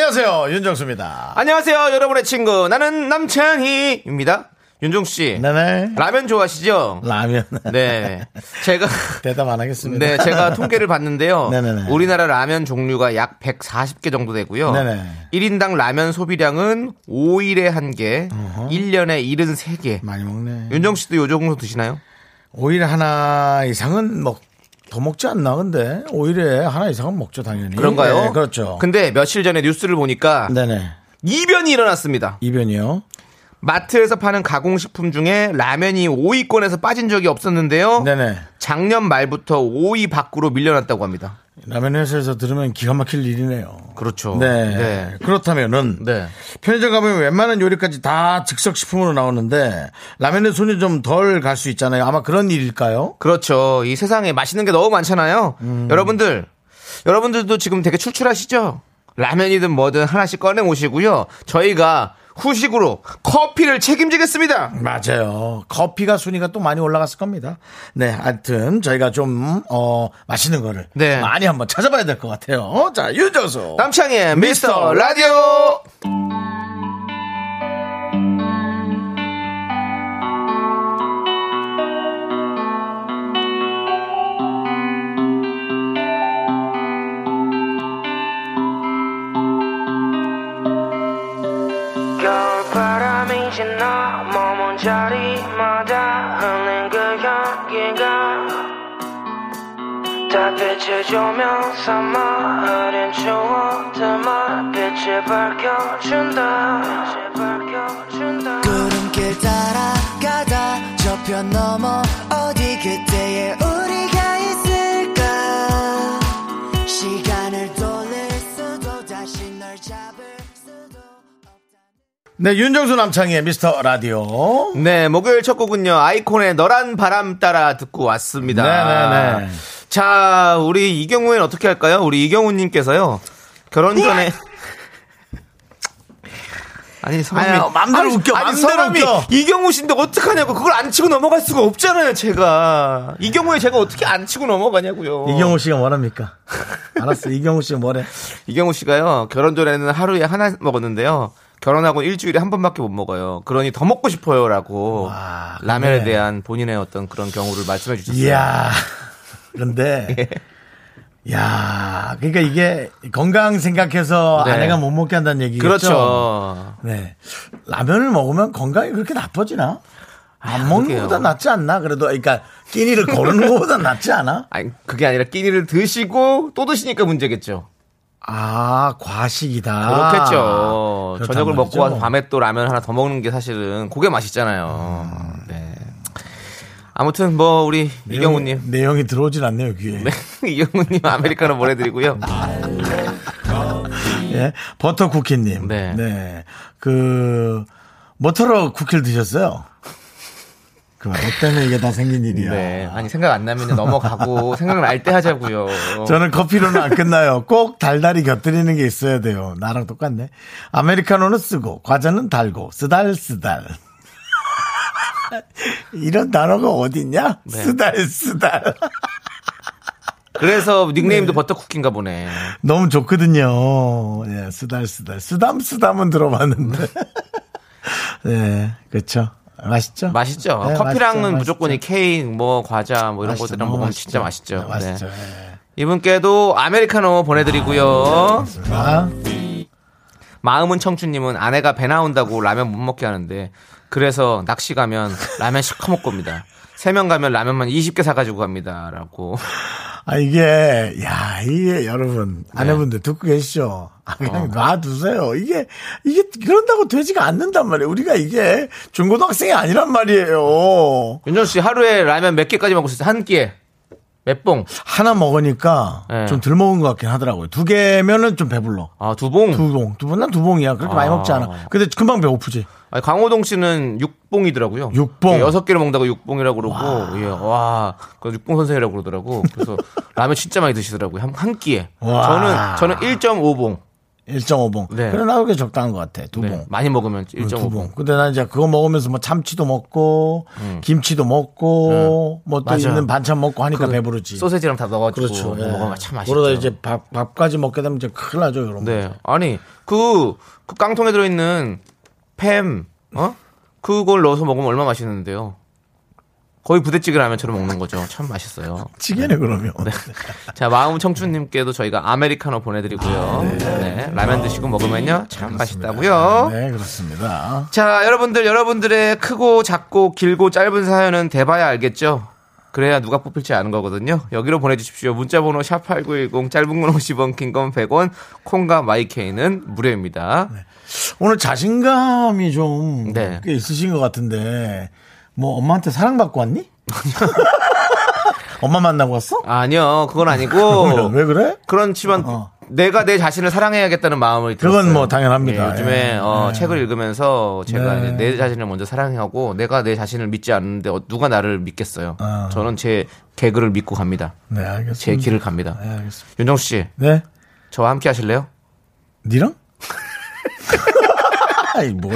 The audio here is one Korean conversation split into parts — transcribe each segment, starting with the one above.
안녕하세요 윤정수입니다. 안녕하세요, 여러분의 친구. 나는 남창희입니다. 윤종수 씨. 네네. 라면 좋아하시죠? 라면. 네. 제가, 대답 안 하겠습니다. 네, 제가 통계를 봤는데요. 네네네. 우리나라 라면 종류가 약 140개 정도 되고요. 네네. 1인당 라면 소비량은 5일에 1개, 1년에 73개. 많이 먹네. 윤정수 씨도 요 정도 드시나요? 오일 하나 이상은 먹, 더 먹지 않나, 근데? 오일에 하나 이상은 먹죠, 당연히. 그런가요? 네, 그렇죠. 근데 며칠 전에 뉴스를 보니까 네네. 이변이 일어났습니다. 이변이요. 마트에서 파는 가공식품 중에 라면이 5위권에서 빠진 적이 없었는데요. 네네. 작년 말부터 5위 밖으로 밀려났다고 합니다. 라면 회사에서 들으면 기가 막힐 일이네요. 그렇죠. 네. 네. 그렇다면은. 네. 편의점 가면 웬만한 요리까지 다 즉석 식품으로 나오는데 라면에 손이 좀 덜 갈 수 있잖아요. 아마 그런 일일까요? 그렇죠. 이 세상에 맛있는 게 너무 많잖아요. 음. 여러분들, 여러분들도 지금 되게 출출하시죠? 라면이든 뭐든 하나씩 꺼내 오시고요. 저희가 후식으로 커피를 책임지겠습니다. 맞아요. 커피가 순위가 또 많이 올라갔을 겁니다. 네, 하여튼 저희가 좀 어, 맛있는 거를 네. 많이 한번 찾아봐야 될 것 같아요. 자, 윤정수. 남창의 미스터 라디오. 겨울바람이 지나 머문 자리마다 흘린 그 향기가 달빛을 조명 삼아 흐린 추억들만 빛을 밝혀준다. 구름길 따라가다 저편 넘어 어디 그때의 우리가 있을까? 시간을 네, 윤정수 남창희의 미스터 라디오. 네, 목요일 첫 곡은요. 아이콘의 너란 바람 따라 듣고 왔습니다. 네네네. 자, 우리 이 경우에는 어떻게 할까요? 우리 이경우님께서요. 결혼 전에. 아니, 사람이. 아니, 맘대로 웃겨, 아니, 맘대로 사람이 웃겨. 이경우 씨인데 어떡하냐고. 그걸 안 치고 넘어갈 수가 없잖아요, 제가. 이 경우에 제가 어떻게 안 치고 넘어가냐고요. 이경호 씨가 뭐랍니까? 알았어, 이경호 씨가 뭐래? 이경우 씨가요, 결혼 전에는 하루에 하나 먹었는데요. 결혼하고 일주일에 한 번밖에 못 먹어요. 그러니 더 먹고 싶어요라고 와, 라면에. 대한 본인의 어떤 그런 경우를 말씀해 주셨어요. 이야. 그런데, 야 그러니까 이게 건강 생각해서 네. 아내가 못 먹게 한다는 얘기겠죠? 그렇죠. 네. 라면을 먹으면 건강이 그렇게 나빠지나? 안 먹는 그러게요. 것보다 낫지 않나? 그래도, 그러니까, 끼니를 고르는 것보다 낫지 않아? 아니 그게 아니라 끼니를 드시고 또 드시니까 문제겠죠. 아, 과식이다. 그렇겠죠. 저녁을 먹고 말이죠. 와서 밤에 또 라면 하나 더 먹는 게 사실은 그게 맛있잖아요. 네. 아무튼 뭐 우리 이경우님, 내용이 들어오진 않네요, 귀에. 네. 이경우님 아메리카노 보내드리고요. 예. 버터 쿠키님. 네. 그, 뭐터러 쿠키를 드셨어요? 그, 뭐 때문에 이게 다 생긴 일이야. 네. 아니 생각 안 나면 넘어가고 생각날 때 하자고요. 저는 커피로는 안 끝나요. 꼭 달달이 곁들이는 게 있어야 돼요. 나랑 똑같네. 아메리카노는 쓰고, 과자는 달고, 쓰달쓰달. 이런 단어가 어딨냐? 네. 쓰달쓰달. 그래서 닉네임도 네. 버터 쿠키인가 보네. 너무 좋거든요. 예, 쓰달쓰달. 쓰담쓰담은 들어봤는데. 네, 그렇죠. 맛있죠? 맛있죠. 네, 커피랑은 맛있죠, 무조건 이 맛있죠. 케이크, 뭐 과자, 뭐 이런 맛있죠. 것들이랑 먹으면 맛있죠. 진짜 맛있죠. 네, 맛있죠. 네. 이분께도 아메리카노 보내드리고요. 아, 마음은 청춘님은 아내가 배 나온다고 라면 못 먹게 하는데 그래서 낚시 가면 라면 시커 먹 겁니다. 세 명 가면 라면만 20개 사가지고 갑니다라고. 아, 이게, 야, 이게 여러분, 아내분들 듣고 계시죠? 아, 그냥 놔두세요. 이게, 이게, 그런다고 되지가 않는단 말이에요. 우리가 이게 중고등학생이 아니란 말이에요. 윤정 씨 하루에 라면 몇 개까지 수 있어요? 한 끼에 몇 봉? 하나 먹으니까 네. 좀덜 먹은 것 같긴 하더라고요. 두 개면은 좀 배불러. 아, 두 봉? 두 봉, 두 봉, 난 두 봉이야. 그렇게 많이 아. 먹지 않아. 근데 금방 배고프지. 아니, 강호동 씨는 육봉이더라고요. 육봉. 여섯 개를 먹는다고 육봉이라고 그러고, 예, 와, 그 육봉 선생이라고 그러더라고. 그래서 라면 진짜 많이 드시더라고요. 한, 한 끼에. 와. 저는, 저는 1.5봉. 1.5봉. 네. 그래, 나도 게 적당한 것 같아. 두 네, 봉. 많이 먹으면 두 1.5봉. 봉. 근데 난 이제 그거 먹으면서 뭐 참치도 먹고, 김치도 먹고, 뭐또 음. 맞아. 있는 반찬 먹고 하니까 그 배부르지. 소세지랑 다 넣어가지고 그렇죠. 예. 먹으면 참 맛있죠. 그러다 이제 밥, 밥까지 먹게 되면 이제 큰일 나죠, 여러분. 네. 아니, 그, 그 깡통에 들어있는 팸, 어? 그걸 넣어서 먹으면 얼마나 맛있는데요. 거의 부대찌개 라면처럼 먹는 거죠. 참 맛있어요. 찌개네, 그러면. 자, 마음 청춘님께도 저희가 아메리카노 보내드리고요. 네. 라면 드시고 먹으면요. 참 맛있다고요. 네, 그렇습니다. 자, 여러분들, 여러분들의 크고 작고 길고 짧은 사연은 대봐야 알겠죠? 그래야 누가 뽑힐지 아는 거거든요. 여기로 보내주십시오. 문자번호 샵8910, 짧은 건 50원, 긴 건 100원, 콩과 마이케이는 무료입니다. 오늘 자신감이 좀 네. 꽤 있으신 것 같은데, 뭐 엄마한테 사랑받고 왔니? 엄마 만나고 왔어? 아니요, 그건 왜, 아니고, 왜 그래? 그렇지만, 어. 내가 내 자신을 사랑해야겠다는 마음을 들었어요. 그건 뭐 당연합니다. 예, 요즘에 예. 어, 네. 책을 읽으면서 제가 네. 내 자신을 먼저 사랑하고 내가 내 자신을 믿지 않는데 어, 누가 나를 믿겠어요. 아. 저는 제 개그를 믿고 갑니다. 네, 알겠습니다. 제 길을 갑니다. 네, 알겠습니다. 윤정수 씨, 네? 저와 함께 하실래요? 니랑? 뭐.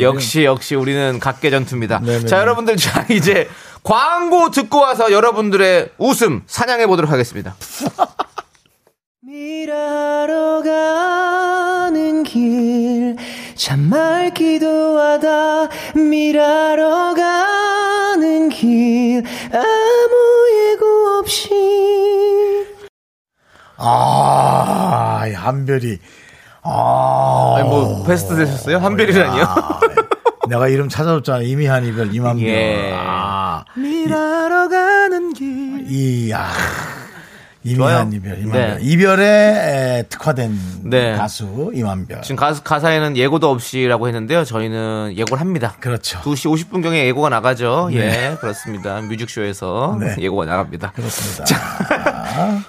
역시 역시 우리는 각계 전투입니다. 네네. 자 여러분들 자 이제 광고 듣고 와서 여러분들의 웃음 사냥해 보도록 하겠습니다. 일하러 가는 길 참말 기도하다 일하러 가는 길 아무 예고 없이 아, 이 한별이. 아. 아니 뭐 베스트 되셨어요? 한별이라니요? 아, 내가 이름 찾아줬잖아. 이미한 이별, 이만별. 예. 아, 일하러 가는 길 이, 야. 좋아요. 이미한 이별, 이만별. 네. 이별에 에, 특화된 네. 가수 이만별. 지금 가사, 가사에는 예고도 없이라고 했는데요. 저희는 예고를 합니다. 그렇죠. 2시 50분경에 예고가 나가죠. 예, 그렇습니다. 뮤직쇼에서 네. 예고가 나갑니다. 그렇습니다.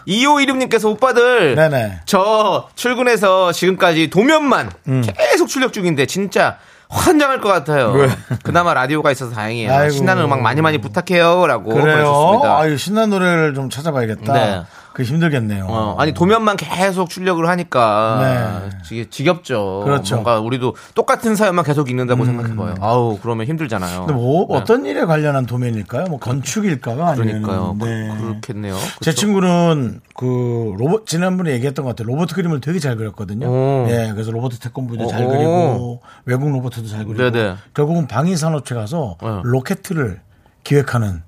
2516님께서 오빠들 네네. 저 출근해서 지금까지 도면만 계속 출력 중인데 진짜 환장할 것 같아요. 왜? 그나마 라디오가 있어서 다행이에요. 아이고. 신나는 음악 많이 많이 부탁해요라고 그래요. 보내주셨습니다. 아유, 신난 노래를 좀 찾아봐야겠다. 네. 그 힘들겠네요. 어, 아니 도면만 계속 출력을 하니까 지, 지겹죠. 그렇죠. 뭔가 우리도 똑같은 사연만 계속 읽는다고 생각해봐요. 아우 그러면 힘들잖아요. 근데 뭐 네. 어떤 일에 관련한 도면일까요? 뭐 건축일까가 그러니까요. 네. 그, 그렇겠네요. 제 그쵸? 친구는 그 로봇 지난번에 얘기했던 것 같아요. 로봇 그림을 되게 잘 그렸거든요. 오. 예, 그래서 로봇 태권부도 잘 오. 그리고 외국 로봇도 잘 그리고 네네. 결국은 방위산업체 가서 네. 로켓을 기획하는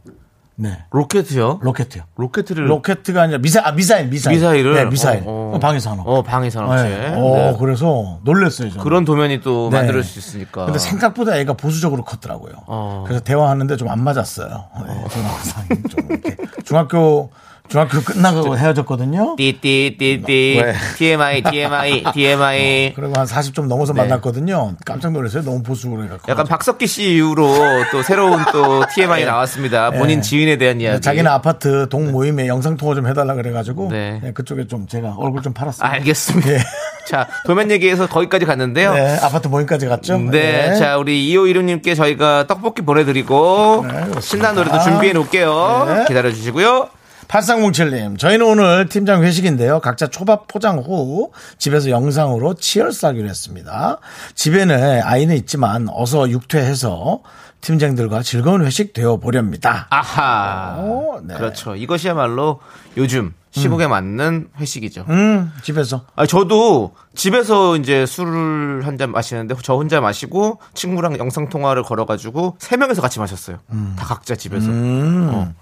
네 로켓이요? 로켓이요. 로켓을 로켓가 아니라 미사 아, 미사일 미사일 미사일을 네, 미사일 어, 어. 방위 산업. 어 방위 산업체. 네. 어, 네. 그래서 놀랬어요. 저는. 그런 도면이 또 네. 만들 수 있으니까. 근데 생각보다 애가 보수적으로 컸더라고요. 어. 그래서 대화하는데 좀 안 맞았어요. 네, 좀 항상 좀 이렇게 중학교 중학교 끝나고 헤어졌거든요. 띠띠띠띠 왜? TMI TMI TMI 그리고 한 40 좀 넘어서 네. 만났거든요. 깜짝 놀랐어요. 너무 보수적으로 해갖고. 약간 박석기 씨 이후로 또 새로운 또 TMI 나왔습니다. 본인 네. 지인에 대한 이야기. 자기는 아파트 동 모임에 영상 통화 좀 해달라 그래가지고 네. 네, 그쪽에 좀 제가 얼굴 좀 팔았어요. 알겠습니다. 예. 자 도면 얘기에서 거기까지 갔는데요. 네, 아파트 모임까지 갔죠. 네, 자 우리 2516님께 저희가 떡볶이 보내드리고 네. 신나는 노래도 준비해 놓을게요. 네. 기다려 주시고요. 8307님, 저희는 오늘 팀장 회식인데요. 각자 초밥 포장 후 집에서 영상으로 치얼스 하기로 했습니다. 집에는 아이는 있지만 어서 육퇴해서 팀장들과 즐거운 회식 되어 보렵니다. 아하. 오, 네. 그렇죠. 이것이야말로 요즘 시국에 맞는 회식이죠. 음, 집에서. 아, 저도 집에서 이제 술을 한 잔 마시는데 저 혼자 마시고 친구랑 영상 통화를 걸어가지고 세 명에서 같이 마셨어요. 다 각자 집에서. 어.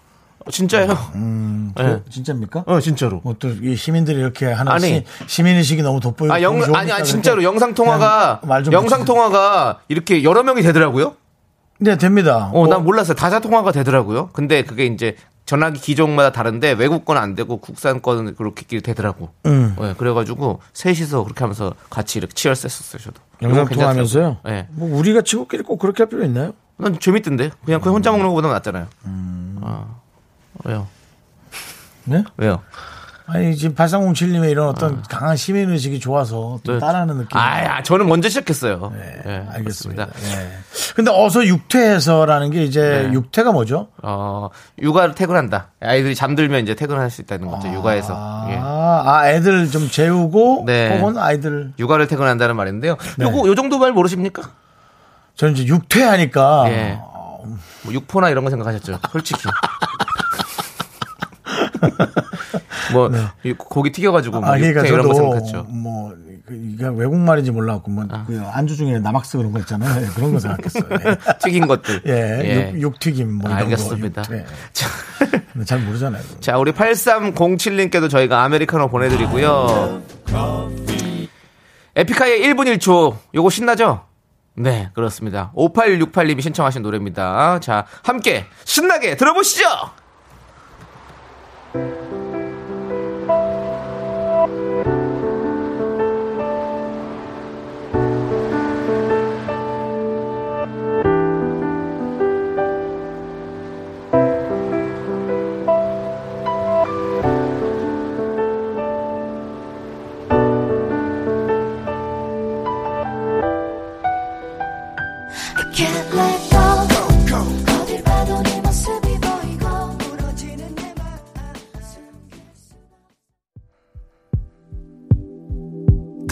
진짜예요. 음, 네. 그, 진짜입니까? 어, 진짜로. 뭐 또 이 시민들이 이렇게 하는 아니. 시, 민의식이 너무 돋보이고 아, 영, 아니, 아니, 진짜로 영상 통화가, 영상. 통화가 이렇게 여러 명이 되더라고요. 네, 됩니다. 어, 뭐, 난 몰랐어요. 다자 통화가 되더라고요. 근데 그게 이제 전화기 기종마다 다른데 외국 건 안 되고 국산 거는 그렇게 되더라고. 음. 네, 그래가지고 셋이서 그렇게 하면서 같이 이렇게 치열스 했었어요, 저도. 영상 통화하면서요? 네. 뭐 우리가 친구끼리 꼭 그렇게 할 필요 있나요? 난 재밌던데. 그냥 그냥 혼자 먹는 것보다 낫잖아요. 음. 아, 왜요? 네? 왜요? 아니 지금 8307님의 이런 어떤 강한 시민 의식이 좋아서 또 네. 따라하는 느낌. 아, 저는 먼저 시작했어요. 네, 네, 알겠습니다. 예. 근데 어서 육퇴해서라는 게 이제 네. 육퇴가 뭐죠? 어, 육아를 퇴근한다. 아이들이 잠들면 이제 퇴근할 수 있다는 거죠. 육아에서. 아, 예. 아, 애들 좀 재우고 네. 혹은 아이들 육아를 퇴근한다는 말인데요. 네. 요거 요 정도 말 모르십니까? 저는 이제 육퇴하니까 예. 뭐 육포나 이런 거 생각하셨죠. 솔직히. 뭐이 고기 튀겨가지고 뭐 아, 그러니까 이런 거 생각했죠. 뭐 그, 이게 외국 말인지 몰라갖고 뭐그 안주 중에 남학스 그런 거 있잖아요. 예, 그런 거 생각했어요. 예. 튀긴 것들. 예, 육, 육튀김 뭐 이런 알겠습니다. 거. 근데 잘 모르잖아요. 자, 우리 8307님께도 저희가 아메리카노 보내드리고요. 에픽하이의 1분 1초. 요거 신나죠? 네, 그렇습니다. 5868님이 신청하신 노래입니다. 자, 함께 신나게 들어보시죠! Thank you.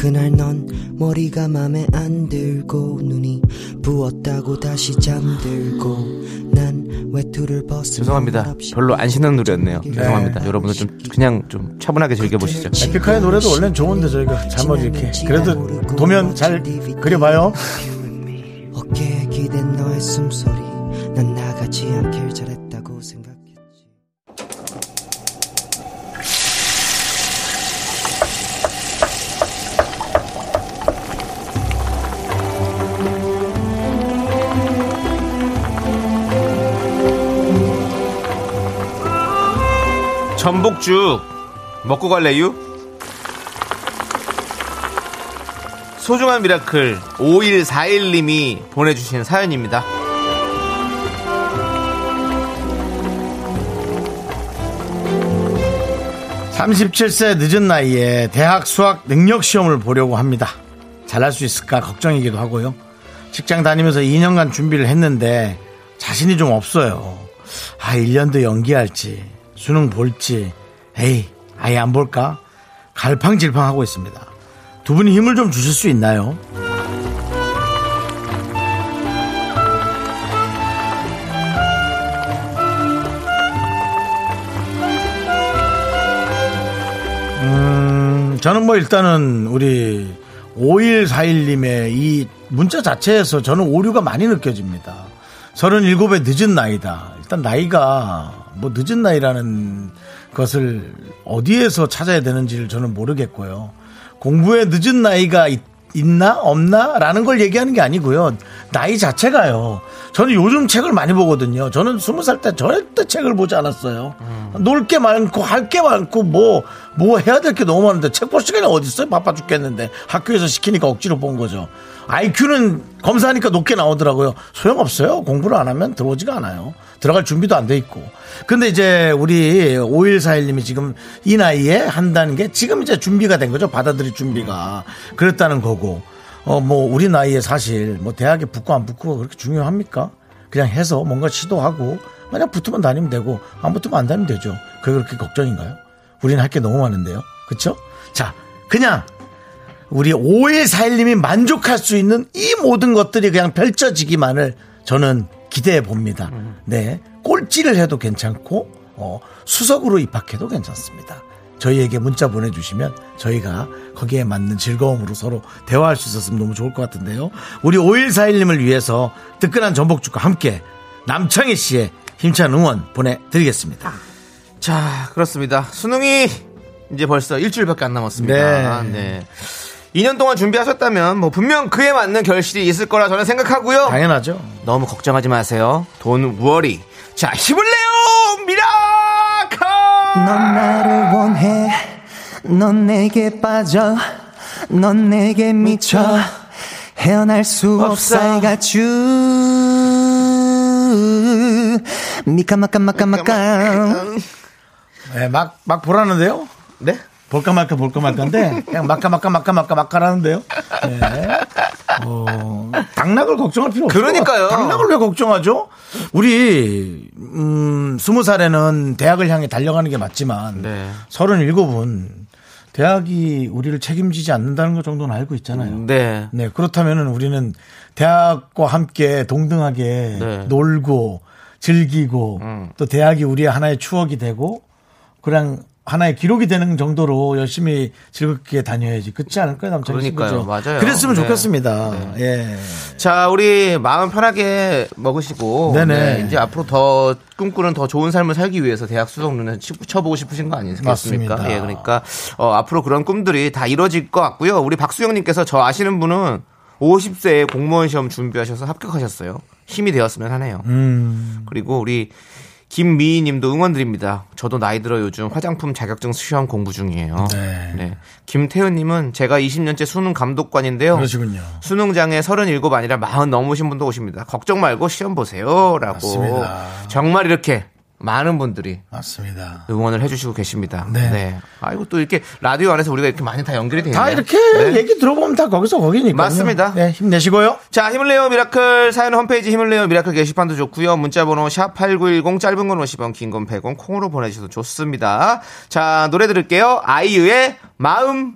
그날 넌 머리가 맘에 안 들고 눈이 부었다고 다시 잠들고 난 외투를 벗은 죄송합니다. 별로 안 신나는 노래였네요. 죄송합니다. 여러분들 좀 그냥 좀 차분하게 즐겨보시죠. 에픽하의 노래도 원래는 좋은데 저희가 잘못 이렇게 그래도 도면 잘 그려봐요. 어깨에 기댄 너의 숨소리 난 나가지 않길 잘했 전복죽 먹고 갈래유? 소중한 miracle 5141님이 보내주신 사연입니다. 37세 늦은 나이에 대학 수학 능력 시험을 보려고 합니다. 잘할 수 있을까 걱정이기도 하고요. 직장 다니면서 2년간 준비를 했는데 자신이 좀 없어요. 아, 1년 더 연기할지, 수능 볼지, 에이, 아예 안 볼까? 갈팡질팡 하고 있습니다. 두 분이 힘을 좀 주실 수 있나요? 음, 저는 뭐 일단은 우리 5141님의 이 문자 자체에서 저는 오류가 많이 느껴집니다. 37의 늦은 나이다. 일단 나이가 뭐 늦은 나이라는 것을 어디에서 찾아야 되는지를 저는 모르겠고요. 공부에 늦은 나이가 있, 나 없나? 라는 걸 얘기하는 게 아니고요. 나이 자체가요. 저는 요즘 책을 많이 보거든요. 저는 스무 살 때 절대 책을 보지 않았어요. 놀게 많고 할 게 많고 뭐 뭐 해야 될 게 너무 많은데 책 볼 시간이 어디 있어요? 바빠 죽겠는데 학교에서 시키니까 억지로 본 거죠. IQ는 검사하니까 높게 나오더라고요. 소용없어요. 공부를 안 하면 들어오지가 않아요. 들어갈 준비도 안 돼 있고. 근데 이제 우리 5141님이 지금 이 나이에 한다는 게 지금 이제 준비가 된 거죠. 받아들일 준비가. 그랬다는 거고. 어, 뭐, 우리 나이에 사실 뭐 대학에 붙고 안 붙고가 그렇게 중요합니까? 그냥 해서 뭔가 시도하고 만약 붙으면 다니면 되고 안 붙으면 안 다니면 되죠. 그게 그렇게 걱정인가요? 우리는 할 게 너무 많은데요. 그쵸? 자, 그냥 우리 5141님이 만족할 수 있는 이 모든 것들이 그냥 펼쳐지기만을 저는 기대해 봅니다. 네. 꼴찌를 해도 괜찮고, 어, 수석으로 입학해도 괜찮습니다. 저희에게 문자 보내주시면 저희가 거기에 맞는 즐거움으로 서로 대화할 수 있었으면 너무 좋을 것 같은데요. 우리 5141님을 위해서 뜨끈한 전복죽과 함께 남창희 씨의 힘찬 응원 보내드리겠습니다. 자, 그렇습니다. 수능이 이제 벌써 일주일밖에 안 남았습니다. 네. 네. 2년 동안 준비하셨다면 뭐 분명 그에 맞는 결실이 있을 거라 저는 생각하고요. 당연하죠. 너무 걱정하지 마세요. 돈 워리. 자, 힘을 내요! 미라카! 넌 나를 원해. 넌 내게 빠져. 넌 내게 미쳐. 헤어날 수 없어. I got you 미카마카마카마카. 예, 막, 막 보라는데요? 네? 볼까 말까 볼까 말까인데 그냥 막까 막까 막까 막까 막까라는데요. 예. 어, 당락을 걱정할 필요 없어요. 그러니까요. 당락을 왜 걱정하죠? 우리 음, 20살에는 대학을 향해 달려가는 게 맞지만 네. 37은 대학이 우리를 책임지지 않는다는 것 정도는 알고 있잖아요. 네. 네, 그렇다면 우리는 대학과 함께 동등하게 네. 놀고 즐기고 음. 또 대학이 우리의 하나의 추억이 되고 그냥 하나의 기록이 되는 정도로 열심히 즐겁게 다녀야지. 그렇지 않을까요, 남창희 씨? 그러니까요. 맞아요. 그랬으면 네. 좋겠습니다. 예. 자, 우리 마음 편하게 먹으시고 네네. 네, 이제 앞으로 더 꿈꾸는 더 좋은 삶을 살기 위해서 대학 치- 쳐보고 싶으신 거 아니겠습니까? 맞습니다. 예, 그러니까 어, 앞으로 그런 꿈들이 다 이루어질 것 같고요. 우리 박수영님께서 저 아시는 분은 50세에 공무원 시험 준비하셔서 합격하셨어요. 힘이 되었으면 하네요. 음. 그리고 우리 김미희 님도 응원드립니다. 저도 나이 들어 요즘 화장품 자격증 시험 공부 중이에요. 네. 김태훈 님은 제가 20년째 수능 감독관인데요. 그러시군요. 수능장에 37 아니라 40 넘으신 분도 오십니다. 걱정 말고 시험 보세요. 라고. 맞습니다. 정말 이렇게 많은 분들이 맞습니다. 응원을 해주시고 계십니다. 네. 아이고 또 이렇게 라디오 안에서 우리가 이렇게 많이 다 연결이 되네요. 다 이렇게 네. 얘기 들어보면 다 거기서 거기니까. 맞습니다. 네, 힘내시고요. 자, 힘을 내요 miracle 사연 홈페이지 힘을 내요 miracle 게시판도 좋고요. 문자 번호 샵 8910 짧은 건 50원, 긴 건 100원 콩으로 보내 주셔도 좋습니다. 자, 노래 들을게요. 아이유의 마음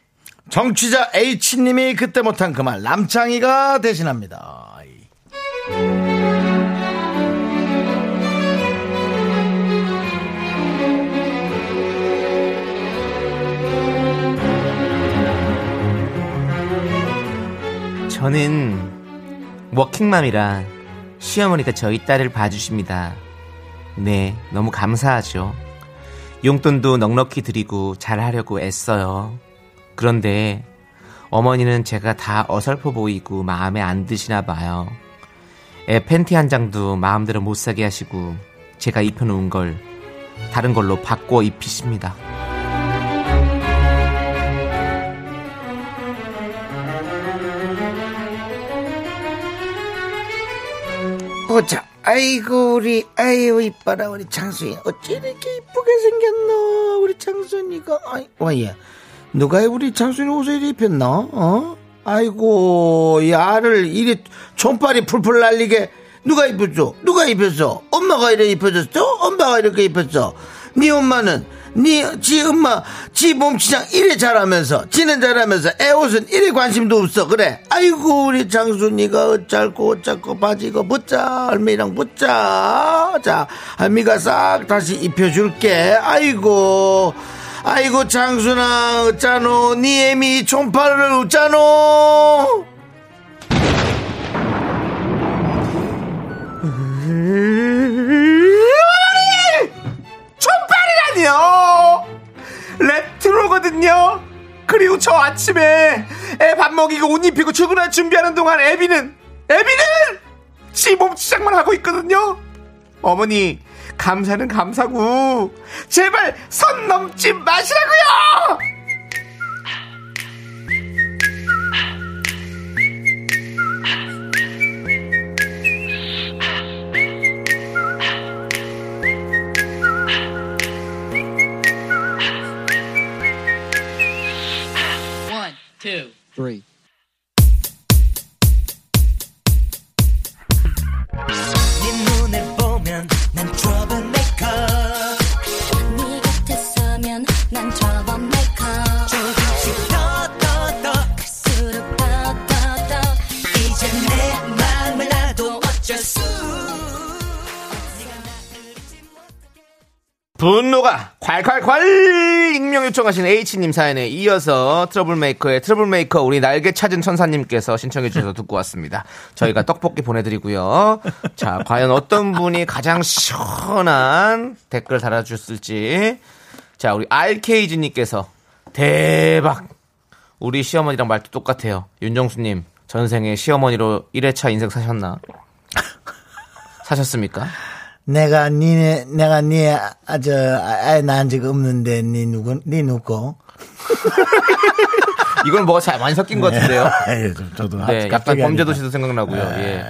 정취자 H님이 그때 못한 그 말 남창희가 대신합니다. 저는 워킹맘이라 시어머니가 저희 딸을 봐주십니다. 네, 너무 감사하죠. 용돈도 넉넉히 드리고 잘하려고 애써요. 그런데 어머니는 제가 다 어설퍼 보이고 마음에 안 드시나 봐요. 애 팬티 한 장도 마음대로 못 사게 하시고 제가 입혀놓은 걸 다른 걸로 바꿔 입히십니다. 보자. 아이고 우리 아이고 이뻐라 우리 창순이 어찌 이렇게 이쁘게 생겼노 우리 창순이가 아이 와예 누가 우리 창순이 옷을 입혔나? 어? 아이고 이 알을 이리 촌발이 풀풀 날리게 누가 입혔어? 누가 입혔어? 엄마가 이래 입혀줬어? 엄마가 이렇게 입혔어? 네 엄마는 네 지 엄마 지 몸치장 이래 잘하면서 지는 잘하면서 애 옷은 이래 관심도 없어. 그래. 아이고 우리 장순이가 어쩔고 어쩔고 바지 이거 붙자. 할미랑 붙자. 자 할미가 싹 다시 입혀줄게. 아이고 아이고 장순아 어쩌노? 니 애미 총팔을 어쩌노? 촌팔이라니요? 레트로거든요? 그리고 저 아침에 애 밥 먹이고 옷 입히고 출근할 준비하는 동안 애비는 애비는 지 몸치장만 하고 있거든요? 어머니 감사는 감사고. 제발 선 넘지 마시라고요 요청하신 H님 사연에 이어서 트러블메이커의 트러블메이커 우리 날개 찾은 천사님께서 신청해 주셔서 듣고 왔습니다. 저희가 떡볶이 보내드리고요. 자, 과연 어떤 분이 가장 시원한 댓글 달아주셨을지. 자, 우리 RKG님께서 대박! 우리 시어머니랑 말도 똑같아요. 윤정수님, 전생에 시어머니로 1회차 인생 사셨나? 사셨습니까? 내가 니네 내가 니 아저 아예 낳은 적 없는데 니 누구 니 누구? 이건 뭐가 잘 많이 섞인 것 같은데요. 예, 저- 저도 네, 약간 갑자기 범죄도시도 생각나고요. 예.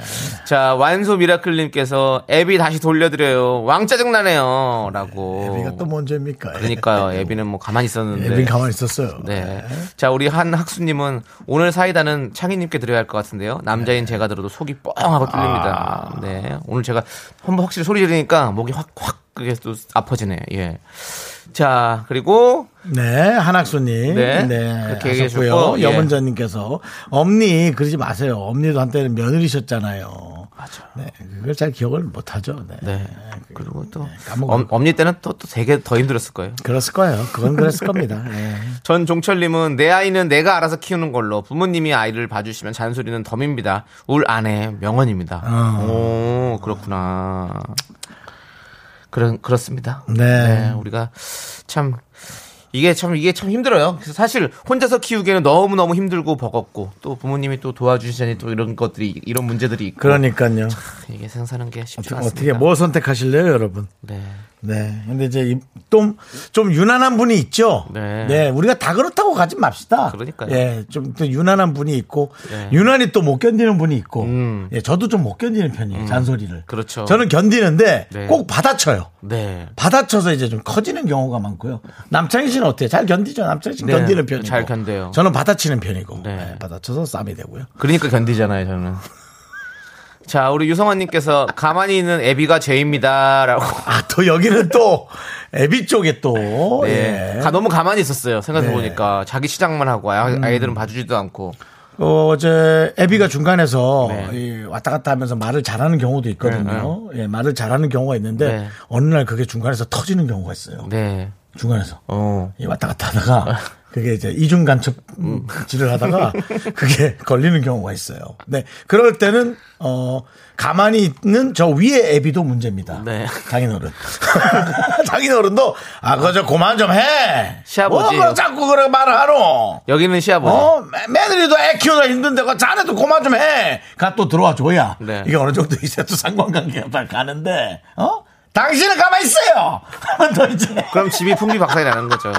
자, 완소 미라클님께서 앱이 다시 돌려드려요. 왕 짜증 나네요. 라고. 애비가 또 뭔죄입니까? 그러니까요. 앱이는 뭐 가만히 있었는데. 애비 가만히 있었어요. 네. 자, 우리 한 학수님은 오늘 사이다는 창희님께 드려야 할 것 같은데요. 남자인 제가 들어도 속이 뻥하고 뚫립니다. 네. 오늘 제가 한번 확실히 소리 지르니까 목이 확, 확, 그게 또 아파지네. 예. 자, 그리고 네, 한학수님. 네, 네. 그렇게 얘기해 하셨고요. 주셨고, 예. 여문자님께서 엄니 그러지 마세요. 엄니도 한때는 며느리셨잖아요. 맞아. 네, 그걸 잘 기억을 못하죠. 네. 네. 그리고 또 까먹어. 엄, 엄니 때는 또, 또 되게 더 힘들었을 거예요. 그랬을 거예요. 그건 그랬을 겁니다. 네. 전 종철님은 내 아이는 내가 알아서 키우는 걸로 부모님이 아이를 봐주시면 잔소리는 덤입니다. 울 아내 명언입니다. 어. 오 그렇구나. 그런 그렇습니다. 네. 우리가 참 이게 참 이게 참 힘들어요. 그래서 사실 혼자서 키우기에는 너무 너무 힘들고 버겁고 또 부모님이 또 도와주시니 또 이런 것들이 이런 문제들이 있고 그러니까요. 이게 생사는 게 쉽지 어떻게, 않습니다. 어떻게 뭐 선택하실래요, 여러분? 네. 네. 근데 이제 좀, 좀 유난한 분이 있죠? 네. 우리가 다 그렇다고 가지 맙시다. 그러니까요. 예. 좀 또 유난한 분이 있고, 네. 유난히 또 못 견디는 분이 있고, 음. 예. 저도 좀 못 견디는 편이에요, 잔소리를. 그렇죠. 저는 견디는데 네. 꼭 받아쳐요. 네. 받아쳐서 이제 좀 커지는 경우가 많고요. 남창희 씨는 어때요? 잘 견디죠? 남창희 씨는 네, 견디는 편이고. 잘 견뎌요. 저는 받아치는 편이고. 네. 네, 받아쳐서 쌈이 되고요. 그러니까 견디잖아요, 저는. 자, 우리 유성환님께서 가만히 있는 애비가 죄입니다라고. 아, 또 여기는 또, 애비 쪽에 또. 네. 예. 가- 너무 가만히 있었어요. 생각해 네. 보니까 자기 시작만 하고 아- 아이들은 봐주지도 않고. 어, 어제 애비가 중간에서 네. 이 왔다 갔다 하면서 말을 잘하는 경우도 있거든요. 예, 말을 잘하는 경우가 있는데 네. 어느 날 그게 중간에서 터지는 경우가 있어요. 네. 중간에서 어. 이 왔다 갔다 하다가 그게 이제 이중 간첩질을 하다가 그게 걸리는 경우가 있어요. 네, 그럴 때는 어 가만히 있는 저 위에 애비도 문제입니다. 네. 장인어른, 장인어른도 아 그거 저 그만 좀 해. 시아버지. 뭐 자꾸 그렇게 말을 하노. 여기는 시아버지. 어, 매- 며느리도 애 키우다 힘든데, 그 자네도 그만 좀 해. 가 또 들어와 줘야. 네. 이게 어느 정도 이제 또 상관관계가 딱 가는데, 어? 당신은 가만히 있어요! 하면 또 이제. 그럼 집이 풍비박산이 나는 거죠.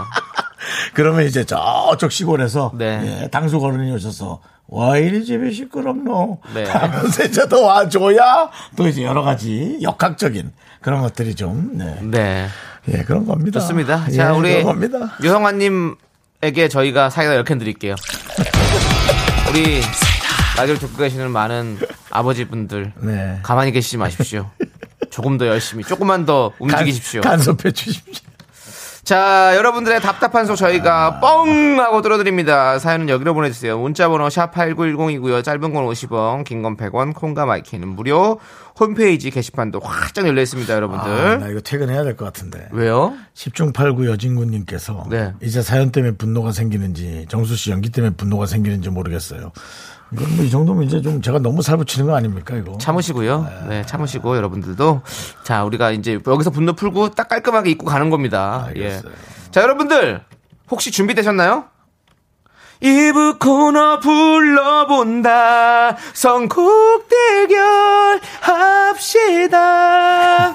그러면 이제 저쪽 시골에서, 네. 예, 당숙 어른이 오셔서, 와, 이리 집이 시끄럽노. 네. 하면서 이제 더 와줘야, 또 이제 여러 가지 역학적인 그런 것들이 좀, 네. 네. 예, 그런 겁니다. 좋습니다. 예, 자, 우리 그런 겁니다. 유성환님에게 저희가 사이다 10캔 드릴게요. 우리 라디오 듣고 계시는 많은 아버지분들 네. 가만히 계시지 마십시오. 조금 더 열심히, 조금만 더 움직이십시오. 간, 간섭해 주십시오. 자, 여러분들의 답답한 속 저희가 뻥 하고 뚫어드립니다. 사연은 여기로 보내주세요. 문자번호 샵8910이고요. 짧은 건 50원, 긴 건 100원, 콩과 마이케이는 무료. 홈페이지 게시판도 활짝 열려 있습니다, 여러분들. 아, 나 이거 퇴근해야 될 것 같은데. 왜요? 10중 8구 여진구님께서 네. 이제 사연 때문에 분노가 생기는지 정수 씨 연기 때문에 분노가 생기는지 모르겠어요. 이건 뭐이 정도면 이제 좀 제가 너무 살붙이는 거 아닙니까 이거? 참으시고요. 네, 참으시고 여러분들도 자 우리가 이제 여기서 분노 풀고 딱 깔끔하게 입고 가는 겁니다. 예. 알겠어요. 자 여러분들 혹시 준비되셨나요? 이브 코너 불러본다 선곡 대결 합시다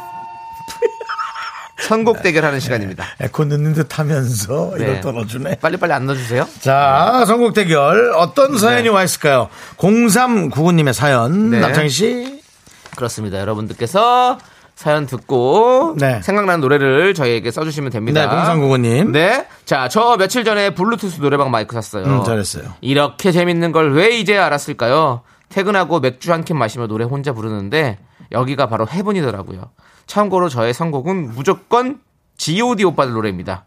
선곡 대결하는 시간입니다. 에코 넣는 듯 하면서 네. 이걸 떨어주네. 빨리빨리 안 넣어주세요. 자, 선곡 대결 어떤 사연이 와 있을까요? 0399님의 사연 네. 남창희 씨. 그렇습니다. 여러분들께서 사연 듣고 네. 생각나는 노래를 저희에게 써주시면 됩니다. 네, 0399님. 네. 자, 저 며칠 전에 블루투스 노래방 마이크 샀어요. 음, 잘했어요. 이렇게 재밌는 걸 왜 이제 알았을까요? 퇴근하고 맥주 한 캔 마시며 노래 혼자 부르는데 여기가 바로 해븐이더라고요. 참고로 저의 선곡은 무조건 G.O.D 오빠들 노래입니다.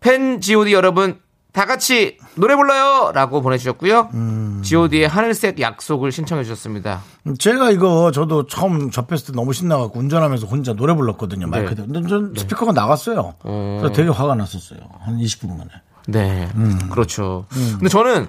팬 G.O.D 여러분 다 같이 노래 불러요! 라고 보내주셨고요. 음. god의 하늘색 약속을 신청해 주셨습니다. 제가 이거 저도 처음 접했을 때 너무 신나갖고 운전하면서 혼자 노래 불렀거든요. 네. 마이크 대 근데 전 스피커가 나갔어요. 그래서 되게 화가 났었어요. 한 20분 만에. 네. 음. 그렇죠. 근데 저는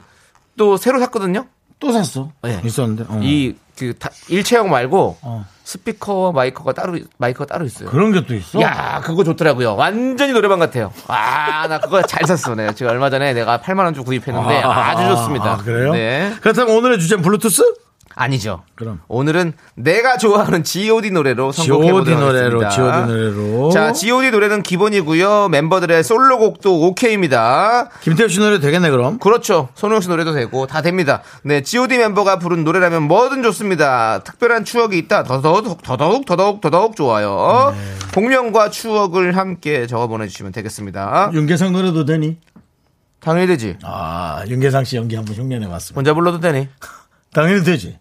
또 새로 샀거든요. 또 샀어. 네. 있었는데. 어. 이, 그, 다- 일체형 말고 어. 스피커 마이크가 따로, 마이크가 따로 있어요. 그런 게 또 있어? 야, 그거 좋더라고요. 완전히 노래방 같아요. 아, 나 그거 잘 샀어. 내가 지금 얼마 전에 내가 8만 원 주고 구입했는데 아, 주 좋습니다. 아, 그래요? 네. 그렇다면 오늘의 주제는 블루투스? 아니죠. 그럼. 오늘은 내가 좋아하는 G.O.D 노래로 선곡해 G.O.D 보도록 노래로, 하겠습니다. G.O.D 노래로. 자, G.O.D 노래는 기본이고요. 멤버들의 솔로곡도 오케이입니다. 김태우 씨 노래 되겠네, 그럼. 그렇죠. 손흥민 씨 노래도 되고 다 됩니다. 네, G.O.D 멤버가 부른 노래라면 뭐든 좋습니다. 특별한 추억이 있다. 더더욱 더더욱 더더욱 더더욱 좋아요. 네. 공명과 추억을 함께 적어 보내주시면 되겠습니다. 윤계상 노래도 되니? 당연히 되지. 아, 윤계상 씨 연기 한번 흉내내 봤습니다. 혼자 불러도 되니? 당연히 되지.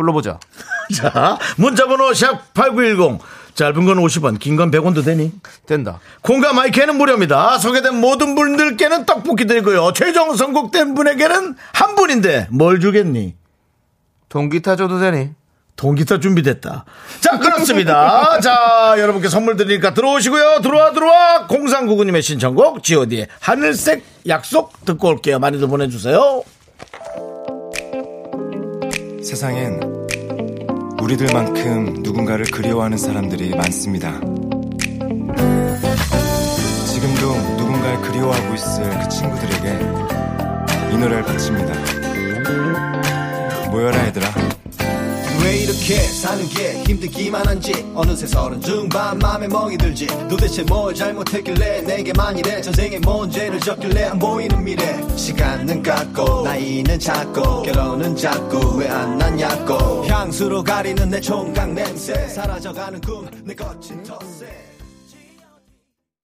불러보자. 자, 문자번호 샵8910. 짧은 건 50원, 긴 건 100원도 되니? 된다. 공감 마이크는 무료입니다. 소개된 모든 분들께는 떡볶이 드리고요. 최종 선곡된 분에게는 한 분인데 뭘 주겠니? 동기타 줘도 되니? 동기타 준비됐다. 자, 그렇습니다. 자, 여러분께 선물 드리니까 들어오시고요. 들어와, 들어와. 0399님의 신청곡, GOD의 하늘색 약속 듣고 올게요. 많이들 보내주세요. 세상엔 우리들만큼 누군가를 그리워하는 사람들이 많습니다. 지금도 누군가를 그리워하고 있을 그 친구들에게 이 노래를 바칩니다. 모여라 얘들아. 왜 이렇게 사는 게 힘들기만 한지? 어느새 서른 중반 맘에 멍이 들지. 도대체 뭘 잘못했길래 내게만 이래 전생에 뭔 죄를 졌길래 안 보이는 미래. 시간은 갔고 나이는 작고 결혼은 작고 왜안 났냐고. 향수로 가리는 내 총각 냄새. 사라져가는 꿈 내 거친 텃세.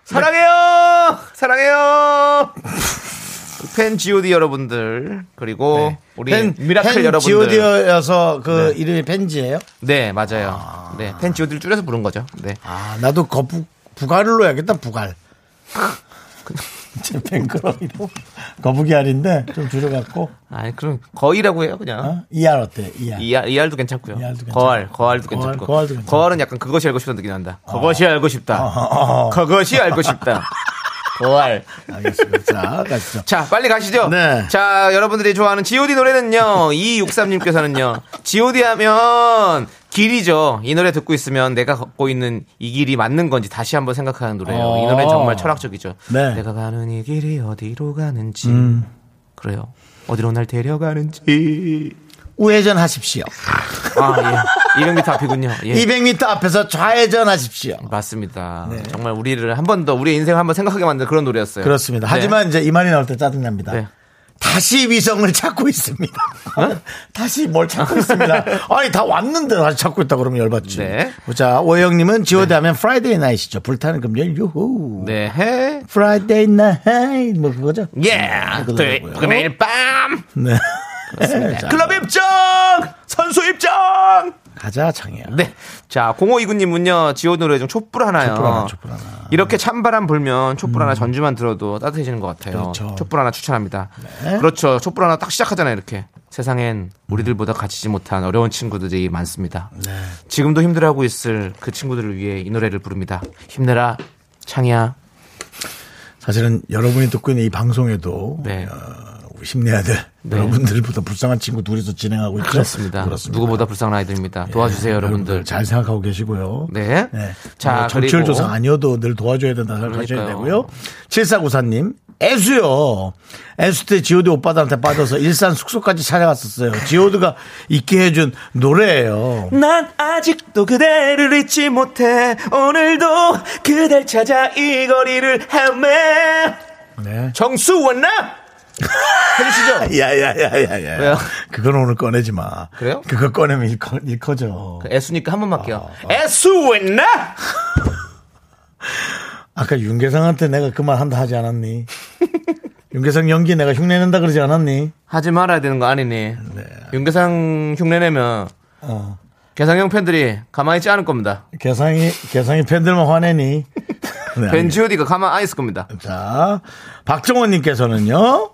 사랑해요! 사랑해요! 팬 G.O.D 여러분들, 그리고 우리 미라클 여러분들. GOD여서 그 이름이 팬지예요 네, 맞아요. 네, 팬 G.O.D를 줄여서 부른 거죠. 네. 아, 나도 거부, 부갈로 해야겠다, 부갈. 제 이름. 거북이 알인데 좀 줄여갖고. 아니, 그럼 거의라고 해요, 그냥. 어? 이알 어때? 이알. 이알, 이알도 괜찮고요. 거알, 거알도 거알, 괜찮고. 거알도 괜찮고. 거알은 약간 그것이 알고 싶다는 느낌이 난다. 그것이 알고 싶다. 어, 그것이 알고 싶다. 거알. 알겠습니다. 자, 가시죠. 자, 빨리 가시죠. 네. 자, 여러분들이 좋아하는 GOD 노래는요, 2263님께서는요, GOD 하면 길이죠. 이 노래 듣고 있으면 내가 걷고 있는 이 길이 맞는 건지 다시 한번 생각하는 노래예요. 이 어. 노래는 정말 철학적이죠. 네. 내가 가는 이 길이 어디로 가는지. 음. 그래요. 어디로 날 데려가는지. 우회전 하십시오. 아, 예. 200m 앞이군요. 예. 200m 앞에서 좌회전 하십시오. 맞습니다. 정말 우리를 한 번 더, 우리의 인생을 한 번 생각하게 만든 그런 노래였어요. 그렇습니다. 네. 하지만 이제 이 말이 나올 때 짜증납니다. 네. 다시 위성을 찾고 있습니다. 다시 뭘 찾고 있습니다. 아니, 다 왔는데 다시 찾고 있다 그러면 열받지. 네. 자, 오영님은 god 하면 Friday Night이죠. 불타는 금요일, 유후. 네. 해. Friday Night, 뭐 그거죠? 예. 토요일, 되고요. 금요일 밤. 네. 자, 클럽 입장! 선수 입장! 가자, 창희야. 네. 자, 0529님은요, 지오 노래 중 촛불 하나요. 촛불 하나, 촛불 하나. 이렇게 찬바람 불면 촛불 하나 전주만 들어도 따뜻해지는 것 같아요. 그렇죠. 촛불 하나 추천합니다. 그렇죠. 촛불 하나 딱 시작하잖아요, 이렇게. 세상엔 우리들보다 가지지 못한 어려운 친구들이 많습니다. 네. 지금도 힘들어하고 있을 그 친구들을 위해 이 노래를 부릅니다. 힘내라, 창이야. 사실은 여러분이 듣고 있는 이 방송에도 네. 어, 힘내야 될 네. 여러분들보다 불쌍한 친구 둘이서 진행하고 있죠. 그렇습니다. 그렇습니다. 누구보다 불쌍한 아이들입니다. 도와주세요, 여러분들. 잘 생각하고 계시고요. 네. 네. 자, 자, 정치율 조사 아니어도 늘 도와줘야 된다 생각하셔야. 되고요. 7494님, 애수요. 애수 때 지오드 오빠들한테 빠져서 일산 숙소까지 찾아갔었어요. 지오드가 있게 해준 노래예요. 난 아직도 그대를 잊지 못해 오늘도 그댈 찾아 이 거리를 헤매 네. 정수원나 해주시죠 야야야야야. 왜요? 그건 오늘 꺼내지 마. 그래요? 그거 꺼내면 일, 커, 일 커져. 애수니까 한 번만 할게요 애수원나 아까 윤계상한테 내가 그 말 한다 하지 않았니? 윤계상 연기 내가 흉내낸다 그러지 않았니? 하지 말아야 되는 거 아니니 윤계상 흉내내면 어. 계상형 팬들이 가만히 있지 않을 겁니다 계상이, 계상이 팬들만 화내니? 네, 팬 G.O.D가 가만 안 있을 겁니다. 자, 박정원님께서는요.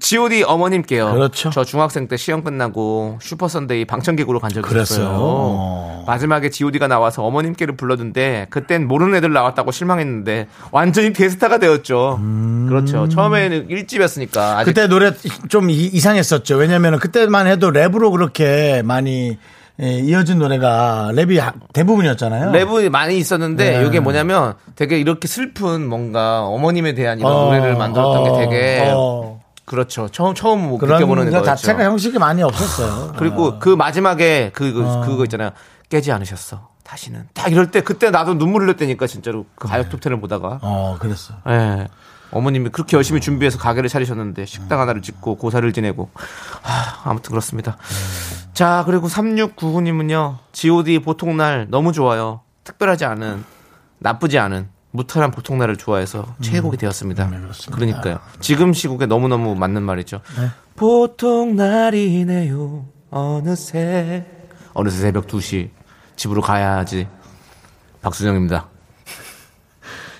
G.O.D 어머님께요. 그렇죠. 저 중학생 때 시험 끝나고 슈퍼 선데이 방청객으로 간 적이 그랬어요. 있어요. 어. 마지막에 G.O.D가 나와서 어머님께를 불러준데 그땐 모르는 애들 나왔다고 실망했는데 완전히 대스타가 되었죠. 그렇죠. 처음에는 1집이었으니까 아직 음. 그때 노래 좀 이- 이상했었죠. 왜냐면 은 그때만 해도 랩으로 그렇게 많이 예, 이어진 노래가 랩이 하- 대부분이었잖아요. 랩이 많이 있었는데 네. 이게 뭐냐면 되게 이렇게 슬픈 뭔가 어머님에 대한 이런 어, 노래를 만들었던 어, 게 되게 어. 그렇죠. 처음 처음 뭐 그런 느껴보는 거 거였죠. 자체가 형식이 많이 없었어요. 그리고 그 마지막에 그, 그 그거 있잖아요. 깨지 않으셨어. 다시는 딱 이럴 때 그때 나도 눈물 흘렸다니까 진짜로 그 가요 톱텐을 보다가 어, 그랬어. 예. 어머님이 그렇게 열심히 준비해서 가게를 차리셨는데 식당 하나를 짓고 고사를 지내고 하, 아무튼 그렇습니다. 자 그리고 3699님은요 G.O.D 보통날 너무 좋아요. 특별하지 않은 나쁘지 않은 무탈한 보통날을 좋아해서 최애곡이 되었습니다. 그러니까요. 지금 시국에 너무너무 맞는 말이죠. 보통날이네요. 어느새 어느새 새벽 2시 집으로 가야지. 박수정입니다.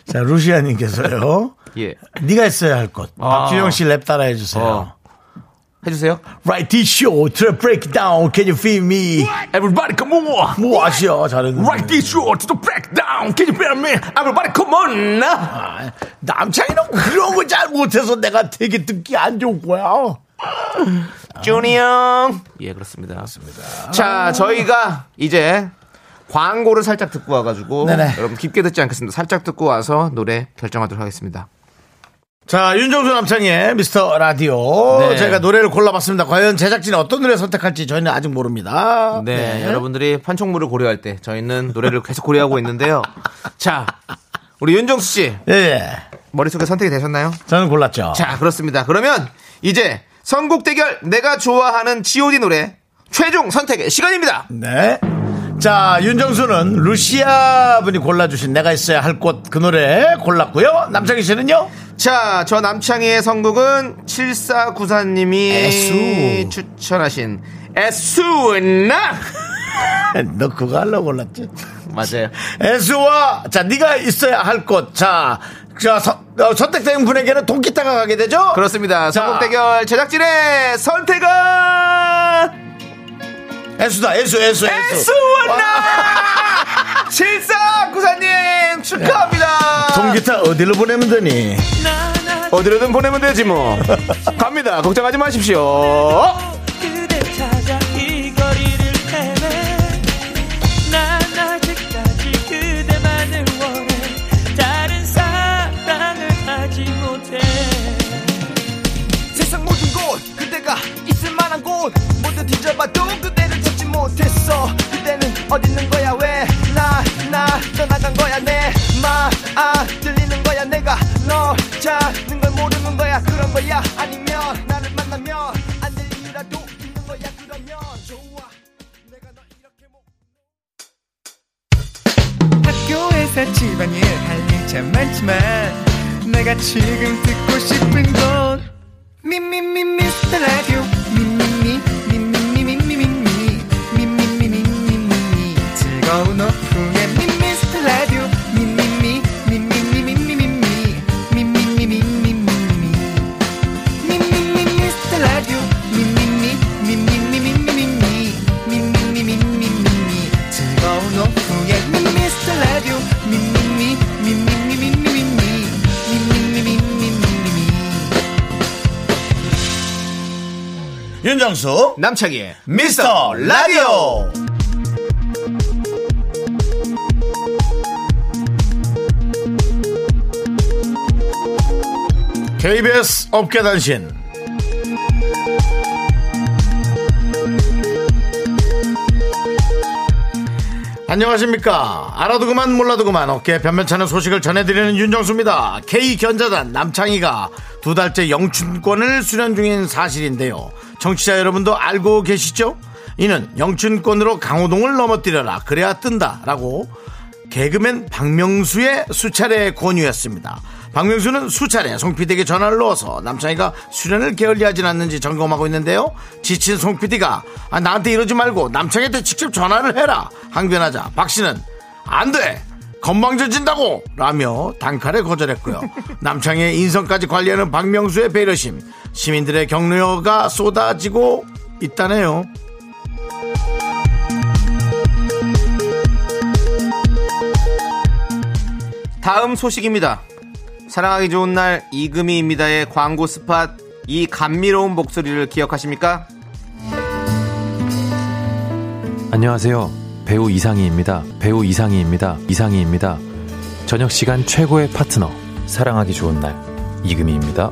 자, 루시아님께서요. 예. 네가 했어야 할 것. 아. 박주영 씨 랩 따라 해 주세요. 어. 해주세요. Write this show to the breakdown. Can you feel me? Everybody come on. 뭐 아시오? 잘했는데. Write this short to the breakdown. Can you feel me? Everybody come on. 아, 남창이는 그런 거 잘 못해서 내가 되게 듣기 안 좋은 거야. 준이 형. 예, 그렇습니다. 그렇습니다. 자, 저희가 이제 광고를 살짝 듣고 와가지고 네네. 여러분 깊게 듣지 않겠습니다. 살짝 듣고 와서 노래 결정하도록 하겠습니다. 자, 윤정수 남창의 미스터 라디오. 네. 제가 노래를 골라봤습니다. 과연 제작진이 어떤 노래 선택할지 저희는 아직 모릅니다. 네, 여러분들이 판촉물을 고려할 때 저희는 노래를 계속 고려하고 있는데요. 자, 우리 윤정수 씨 예, 예. 머릿속에 선택이 되셨나요? 저는 골랐죠. 자, 그렇습니다. 그러면 이제 선곡 대결 내가 좋아하는 G.O.D 노래 최종 선택의 시간입니다. 네. 자, 윤정수는 루시아 분이 골라주신 내가 있어야 할 곳 그 노래 골랐고요. 남창희 씨는요? 자, 저 남창희의 선곡은 7494님이 애수. 추천하신 애수나 너 그거 하려고 골랐지? 맞아요. 에스와 자 네가 있어야 할 곳. 자, 자 서- 어, 선택된 분에게는 돈기타가 가게 되죠? 그렇습니다. 자. 선곡 대결 제작진의 선택은 에스다, 에스, 에스, 에스. 애수나 7494님 축하합니다. 돈기타 어디로 보내면 되니? 어디로든 보내면 되지 뭐. 갑니다. 걱정하지 마십시오. 있을 만한 곳 모두 뒤져봐도 그대를 찾지 못했어 그대는 있는 거 아, 들리는 거야 내가 너 찾는 걸 모르는 거야 그런 거야 아니면 나를 만나면 안될 이유라도 있는 거야 그러면 좋아 내가 널 이렇게 못 학교에서 집안일 할일참 많지만 내가 지금 듣고 싶은 건 미미미 미스터 라디오 미미미 미미미 미미미 미미미 미미미 즐거운 오후 윤정수 남창희의 미스터 라디오. KBS 업계단신 안녕하십니까 알아도 그만 몰라도 그만 어깨 변변찮은 소식을 전해드리는 윤정수입니다 K견자단 남창희가 두 달째 영춘권을 수련 중인 사실인데요 청취자 여러분도 알고 계시죠? 이는 영춘권으로 강호동을 넘어뜨려라 그래야 뜬다 라고 개그맨 박명수의 수차례 권유였습니다. 박명수는 수차례 송PD에게 전화를 넣어서 남창희가 수련을 게을리하진 않는지 점검하고 있는데요. 지친 송PD가 아, 나한테 이러지 말고 남창희한테 직접 전화를 해라 항변하자 박 씨는 안 돼! 건방져진다고 라며 단칼에 거절했고요. 남창의 인성까지 관리하는 박명수의 배려심 시민들의 격려가 쏟아지고 있다네요. 다음 소식입니다. 사랑하기 좋은 날 이금희입니다의 광고 스팟 이 감미로운 목소리를 기억하십니까? 안녕하세요. 배우 이상희입니다. 배우 이상희입니다. 이상희입니다. 저녁 시간 최고의 파트너. 사랑하기 좋은 날. 이금희입니다.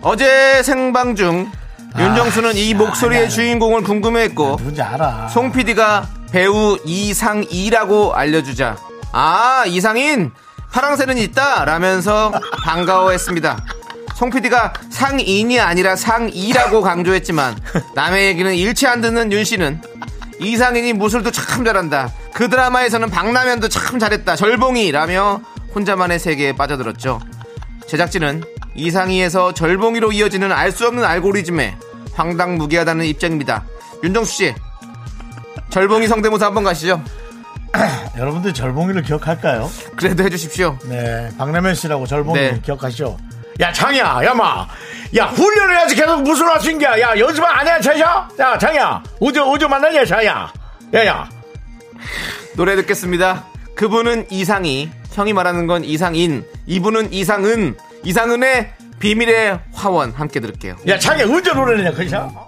어제 생방 중 윤정수는 이 목소리의 주인공을 궁금해했고 누군지 알아. 송 PD가 배우 이상이라고 알려주자. 아 이상인! 파랑새는 있다! 라면서 반가워했습니다. 송 PD가 상인이 아니라 상이라고 강조했지만 남의 얘기는 일치 안 듣는 윤 씨는 이상인이 무술도 참 잘한다. 그 드라마에서는 박라면도 참 잘했다. 절봉이라며 혼자만의 세계에 빠져들었죠. 제작진은 이상희에서 절봉이로 이어지는 알 수 없는 알고리즘에 황당무계하다는 입장입니다. 윤정수 씨, 절봉이 성대모사 한번 가시죠. 여러분들 절봉이를 기억할까요? 그래도 해주십시오. 네, 박래면 씨라고 절봉이 네. 기억하시죠? 야, 장이야, 야 마. 야, 훈련을 해야지 계속 무술 할수 게. 야, 연습 안 해야 되죠? 야, 장이야. 어제, 어제 만나냐, 장이야. 야, 야. 노래 듣겠습니다. 그분은 이상희, 형이 말하는 건 이상인, 이분은 이상은, 이상은의 비밀의 화원 함께 들을게요. 야, 장이야, 언제 노래냐, 그죠?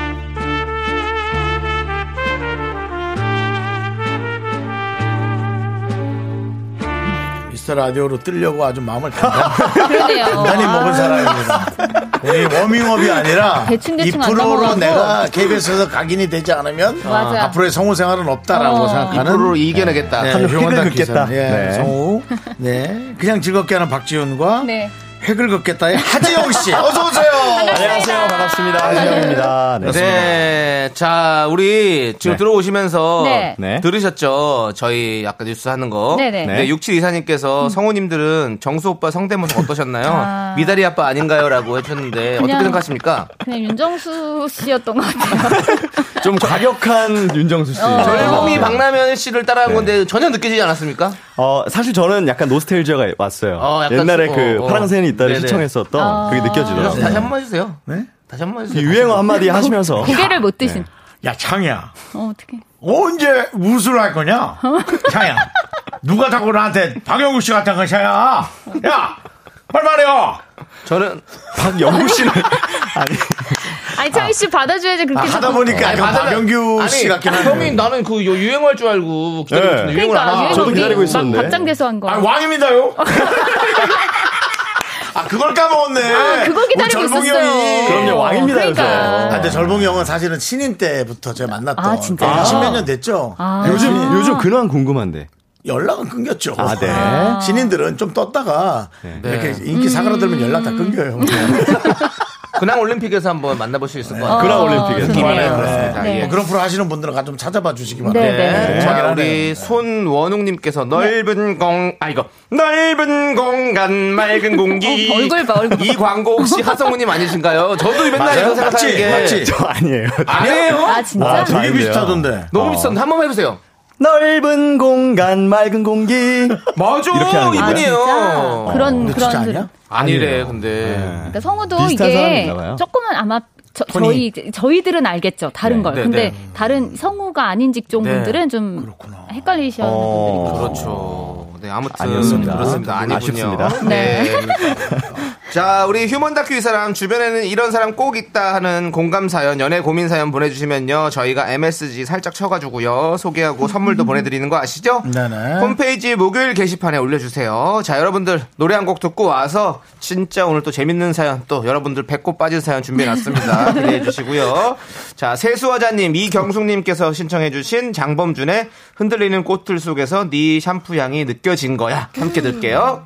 미스터 라디오로 뜨려고 아주 마음을 단단히. 단단히 먹은 아. 사람입니다. 우리 워밍업이 아니라 대충대충 이안 프로로. 내가 KBS에서 각인이 되지 않으면 맞아. 앞으로의 성우 생활은 없다라고 어. 생각하는 이 프로를 이겨내겠다. 네, 획을 다큐 긋겠다. 네. 성우. 네. 그냥 즐겁게 하는 박지훈과 네. 획을 긋겠다의 하재영 씨. 어서 오세요. 안녕하세요. 반갑습니다. 하지영입니다. 네. 네. 자, 우리 지금 네. 들어오시면서 네. 네. 들으셨죠? 저희 아까 뉴스 하는 거. 네네. 네. 6724님께서 성우님들은 정수 오빠 성대모사 어떠셨나요? 아. 미다리 아빠 아닌가요? 라고 해주셨는데 어떻게 생각하십니까? 그냥 윤정수 씨였던 것 같아요. 좀 과격한 윤정수 씨. 어. 절봉이 박라면 씨를 따라한 네. 건데 전혀 느껴지지 않았습니까? 어, 사실 저는 약간 노스텔지아가 왔어요. 어, 약간 옛날에 좀- 그 어, 어. 파랑새는 있다를 네네. 시청했었던 아. 그게 다시 느껴지더라고요. 한번 해주세요. 네? 다시 한 번 해주세요. 유행어 한마디 하시면서. 고개를 못 드신. 야, 창이야. 어, 어떻게. 언제 무술 할 거냐? 창이야. 누가 자꾸 나한테 박영국 씨 같은 것이야? 야! 빨리 말해요! 저는 박영구 씨는. 아니. 아니, 창희 씨 받아줘야지 그렇게. 아, 하다 보니까 아니, 받으려- 박영규 씨 같긴 하네. 형이 나는 그 요- 유행할 줄 알고 기다리고 네. 있는데 유행을 안 그러니까 하고. 유행 저도 기다리고 막 있었는데. 박장대소 한 거. 아, 왕입니다요? 아, 그걸 까먹었네. 아, 그거 기다리고 절봉이 있었어요. 형이. 그럼요, 왕입니다, 그러니까. 요새. 아, 근데 절봉이 형은 사실은 신인 때부터 제가 만났던. 아, 진짜요? 아, 십몇 년 됐죠? 아. 네, 요즘, 신인. 요즘 근황 궁금한데. 연락은 끊겼죠. 아, 네. 신인들은 좀 떴다가 이렇게 인기 사그라들면 연락 다 끊겨요. 근황 올림픽에서 한번 만나볼 수 있을 것 같아요. 근황 올림픽에서. 느낌이에요. 네. 그렇습니다. 네. 예. 뭐 그런 프로 하시는 분들은 가좀 찾아봐 주시기 바랍니다. 네, 네. 네. 자, 우리. 손원웅님께서 넓은 공, 아, 이거, 넓은 공간, 맑은 공기. 어, 얼굴 봐, 얼굴. 이 광고 혹시 하성우님 아니신가요? 저도 맨날? 이거 생각하는 맞지? 게. 맞지? 저 아니에요. 아니에요? 아, 진짜? 아, 되게. 비슷하던데. 너무 비싼데 한 번만 해보세요. 넓은 공간, 맑은 공기. 맞아, 이렇게 하는 아. 이분이에요. 진짜? 그런, 근데 그런. 진짜 그- 아니야? 아니래, 근데. 그러니까 성우도 비슷한 이게 사람인가 봐요. 조금은 아마 저. 저희 저희들은 알겠죠 다른 네, 걸 네, 근데 네. 다른 성우가 아닌 직종 네. 분들은 좀 그렇구나. 헷갈리시는 어. 분들이 그렇죠. 네, 아무튼 아니었습니다. 그렇습니다. 아니군요. 아쉽습니다. 네. 자, 우리 휴먼 다큐 이 사람 주변에는 이런 사람 꼭 있다 하는 공감 사연, 연애 고민 사연 보내주시면요 저희가 MSG 살짝 쳐가지고요 소개하고 선물도 보내드리는 거 아시죠? 네네. 홈페이지 목요일 게시판에 올려주세요. 자, 여러분들 노래 한 곡 듣고 와서 진짜 오늘 또 재밌는 사연 또 여러분들 배꼽 빠진 사연 준비해놨습니다. 기대해 주시고요. 자, 세수화자님, 이경숙님께서 신청해주신 장범준의 흔들리는 꽃들 속에서 네 샴푸 향이 느껴진 거야. 함께 들게요.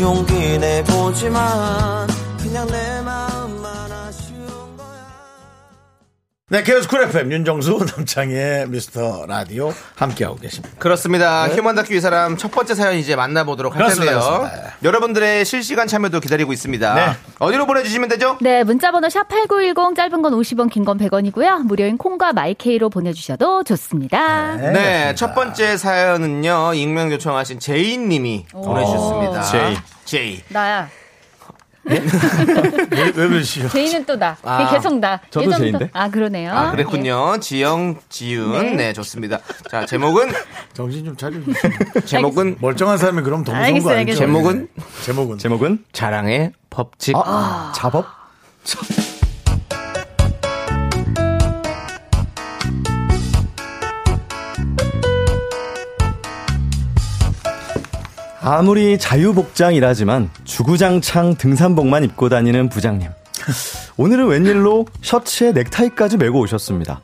용기 내보지만 네, KBS 쿨 FM 윤정수 남창희의 미스터 라디오 함께하고 계십니다. 그렇습니다. 휴먼 다큐 이 사람 첫 번째 사연 이제 만나보도록 할 그렇습니다, 텐데요. 그렇습니다. 여러분들의 실시간 참여도 기다리고 있습니다. 네. 어디로 보내주시면 되죠? 네 문자번호 샵 #8910 짧은 건 50원, 긴 건 100원이고요 무료인 콩과 마이케이로 보내주셔도 좋습니다. 네, 첫 번째 사연은요, 익명 요청하신 제이님이 보내주셨습니다. 제이. 제이. 나야. 왜, 왜 그러시죠? 제이는 또 나. 아, 계속 나. 저도 제이인데? 아 그러네요. 아, 그랬군요. 지영, 지윤. 네. 좋습니다. 자, 제목은, 정신 좀 차려주세요. 제목은, 멀쩡한 사람이 그럼 더 무서운 알겠어요, 거? 알겠어요. 제목은? 제목은? 제목은 자랑의 법칙. 아, 잡업? 아무리 자유복장이라지만 주구장창 등산복만 입고 다니는 부장님. 오늘은 웬일로 셔츠에 넥타이까지 메고 오셨습니다.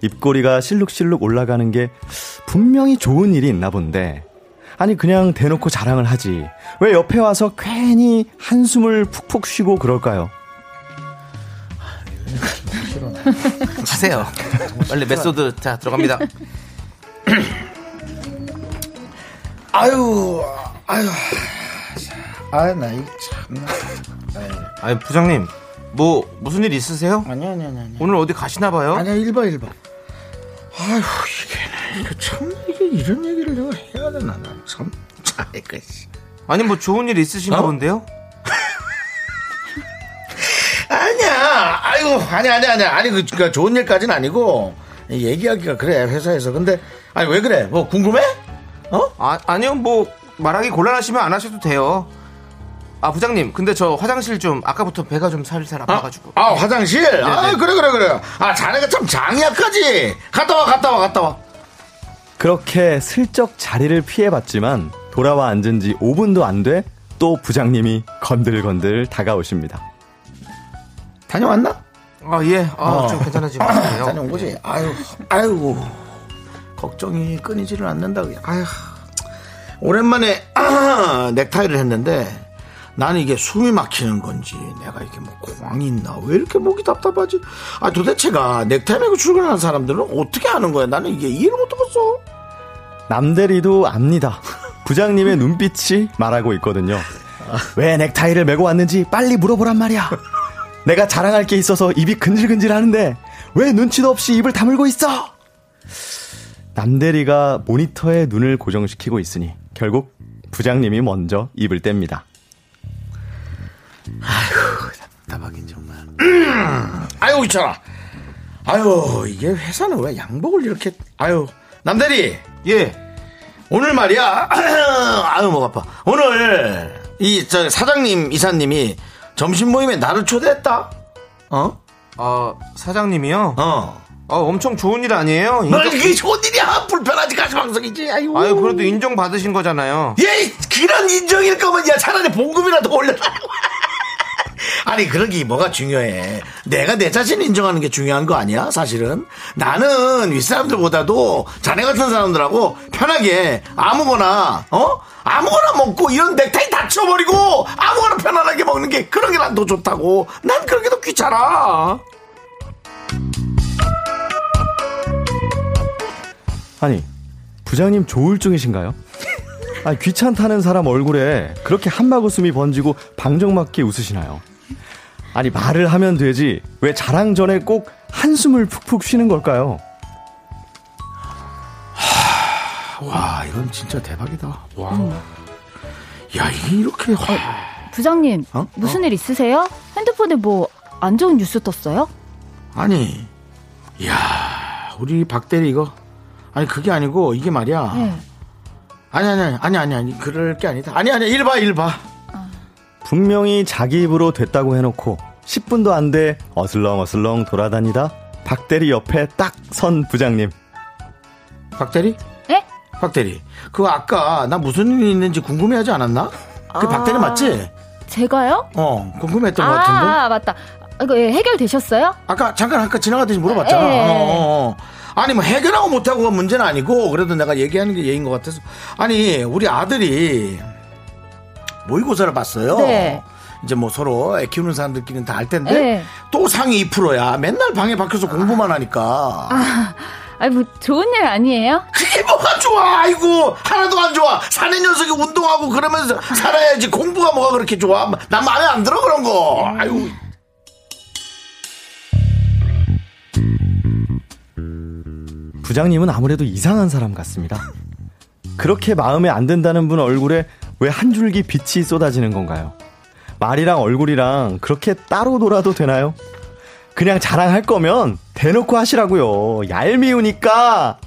입꼬리가 실룩실룩 올라가는 게 분명히 좋은 일이 있나 본데. 아니, 그냥 대놓고 자랑을 하지. 왜 옆에 와서 괜히 한숨을 푹푹 쉬고 그럴까요? 하세요. 빨리 메소드, 자, 들어갑니다. 아유, 아유. 아, 나 이거 참. 아니, 부장님, 뭐, 무슨 일 있으세요? 아니, 아니, 아니. 아니. 오늘 어디 가시나 봐요? 아니야, 1번, 1번. 아휴, 이게, 이거 참, 이게 이런 얘기를 내가 해야 되나, 난 참. 자, 이거, 씨. 아니, 뭐 좋은 일 있으신가 어? 본데요? 아니야, 아이고, 아니, 아니, 아니, 아니, 그, 그니까 좋은 일까지는 아니고, 얘기하기가 그래, 회사에서. 근데, 아니, 왜 그래? 뭐, 궁금해? 어? 아, 아니요, 뭐, 말하기 곤란하시면 안 하셔도 돼요. 아, 부장님, 근데 저 화장실 좀, 아까부터 배가 좀 살살 아파가지고. 아, 화장실? 아, 네. 그래, 그래, 그래. 아, 자네가 참 장약하지? 갔다 와, 갔다 와, 갔다 와. 그렇게 슬쩍 자리를 피해봤지만 돌아와 앉은 지 5분도 안 돼 또 부장님이 건들건들 다가오십니다. 다녀왔나? 아, 예. 아, 어. 좀 괜찮아지면 좋네요. 다녀온 거지? 아유, 아이고. 걱정이 끊이지를 않는다. 아유. 오랜만에 넥타이를 했는데 나는 이게 숨이 막히는 건지 내가 이게 뭐 공황이 있나 왜 이렇게 목이 답답하지? 아 도대체가 넥타이 메고 출근하는 사람들은 어떻게 하는 거야? 나는 이게 이해를 못하겠어. 남대리도 압니다. 부장님의 눈빛이 말하고 있거든요. 왜 넥타이를 메고 왔는지 빨리 물어보란 말이야. 내가 자랑할 게 있어서 입이 근질근질 하는데 왜 눈치도 없이 입을 다물고 있어? 남대리가 모니터에 눈을 고정시키고 있으니 결국 부장님이 먼저 입을 뗍니다. 답답하긴 정말. 아유 있잖아. 아유 이게 회사는 왜 양복을 이렇게 아유 남대리 예 오늘 말이야 아유 목 아파 오늘 이 저 사장님 이사님이 점심 모임에 나를 초대했다 어? 어, 사장님이요? 어. 어, 엄청 좋은 일 아니에요? 뭘 인정- 그게 좋은 일이야. 불편하지 가시 방송이지. 아유. 아유, 그래도 인정 받으신 거잖아요. 예 그런 인정일 거면 야 차라리 봉급이라도 올려라. 아니 그런 게 뭐가 중요해. 내가 내 자신 인정하는 게 중요한 거 아니야 사실은? 나는 윗사람들보다도 자네 같은 사람들하고 편하게 아무거나 어? 아무거나 먹고 이런 넥타이 다 치워버리고 아무거나 편안하게 먹는 게 그런 게 난 더 좋다고. 난 그런 게 더 귀찮아 아니, 부장님 조울증이신가요? 아, 귀찮다는 사람 얼굴에 그렇게 한마구숨이 번지고 방정맞게 웃으시나요? 아니, 말을 하면 되지. 왜 자랑 전에 꼭 한숨을 푹푹 쉬는 걸까요? 와 이건 진짜 대박이다 와야 이렇게 화... 부장님, 어? 무슨 일 있으세요? 핸드폰에 뭐 안 좋은 뉴스 떴어요? 아니, 이야, 우리 박 대리 이거. 아니, 그게 아니고, 이게 말이야. 네. 아니, 아니, 아니, 아니, 아니, 그럴 게 아니다. 아니, 아니, 일 봐, 일 봐. 분명히 자기 입으로 됐다고 해놓고 10분도 안 돼 어슬렁 어슬렁 돌아다니다 박대리 옆에 딱 선 부장님. 박대리? 예? 박대리. 그거 아까 나 무슨 일이 있는지 궁금해하지 않았나? 그 아. 박대리 맞지? 제가요? 어, 궁금했던 아, 것 같은데. 아, 맞다. 이거 예, 해결되셨어요? 아까 잠깐 아까 지나가듯이 물어봤잖아. 예. 어, 어, 어. 아니 뭐 해결하고 못하고가 문제는 아니고 그래도 내가 얘기하는 게 예인 것 같아서 아니 우리 아들이 모의고사를 봤어요. 네. 이제 뭐 서로 애 키우는 사람들끼리는 다 알 텐데 네. 또 상위 2%야. 맨날 방에 박혀서 공부만 하니까. 아, 아니 뭐 좋은 일 아니에요? 그게 뭐가 좋아? 아이고 하나도 안 좋아. 사는 녀석이 운동하고 그러면서 살아야지 공부가 뭐가 그렇게 좋아? 난 마음에 안 들어 그런 거. 아이고. 부장님은 아무래도 이상한 사람 같습니다. 그렇게 마음에 안 든다는 분 얼굴에 왜 한 줄기 빛이 쏟아지는 건가요? 말이랑 얼굴이랑 그렇게 따로 놀아도 되나요? 그냥 자랑할 거면 대놓고 하시라고요. 얄미우니까.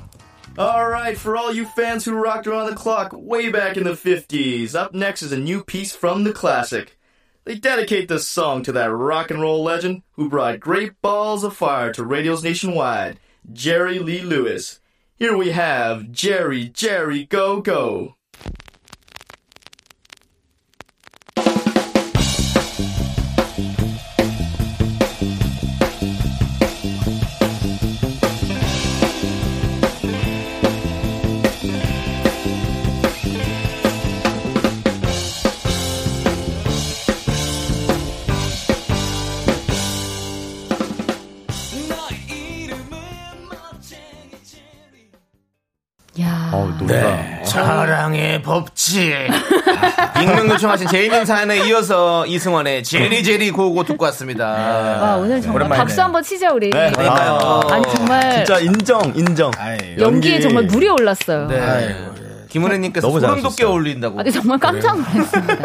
Alright, for all you fans who rocked around the clock way back in the 50s, up next is a new piece from the classic. They dedicate this song to that rock and roll legend who brought great balls of fire to radios nationwide, Jerry Lee Lewis. Here we have Jerry, Jerry, Go Go. 법칙. 익명 요청하신 제이님 사연에 이어서 이승원의 제리 제리 고고 듣고 왔습니다. 와 오늘 정말 오랜만이네. 박수 한번 치자 우리. 네, 그러니까요. 아니 정말 진짜 인정, 인정. 연기에 연기. 정말 물이 올랐어요. 네. 김은혜님께서 너무 소름 돋게 잘하셨어요. 어울린다고. 아니 정말 깜짝 놀랐습니다.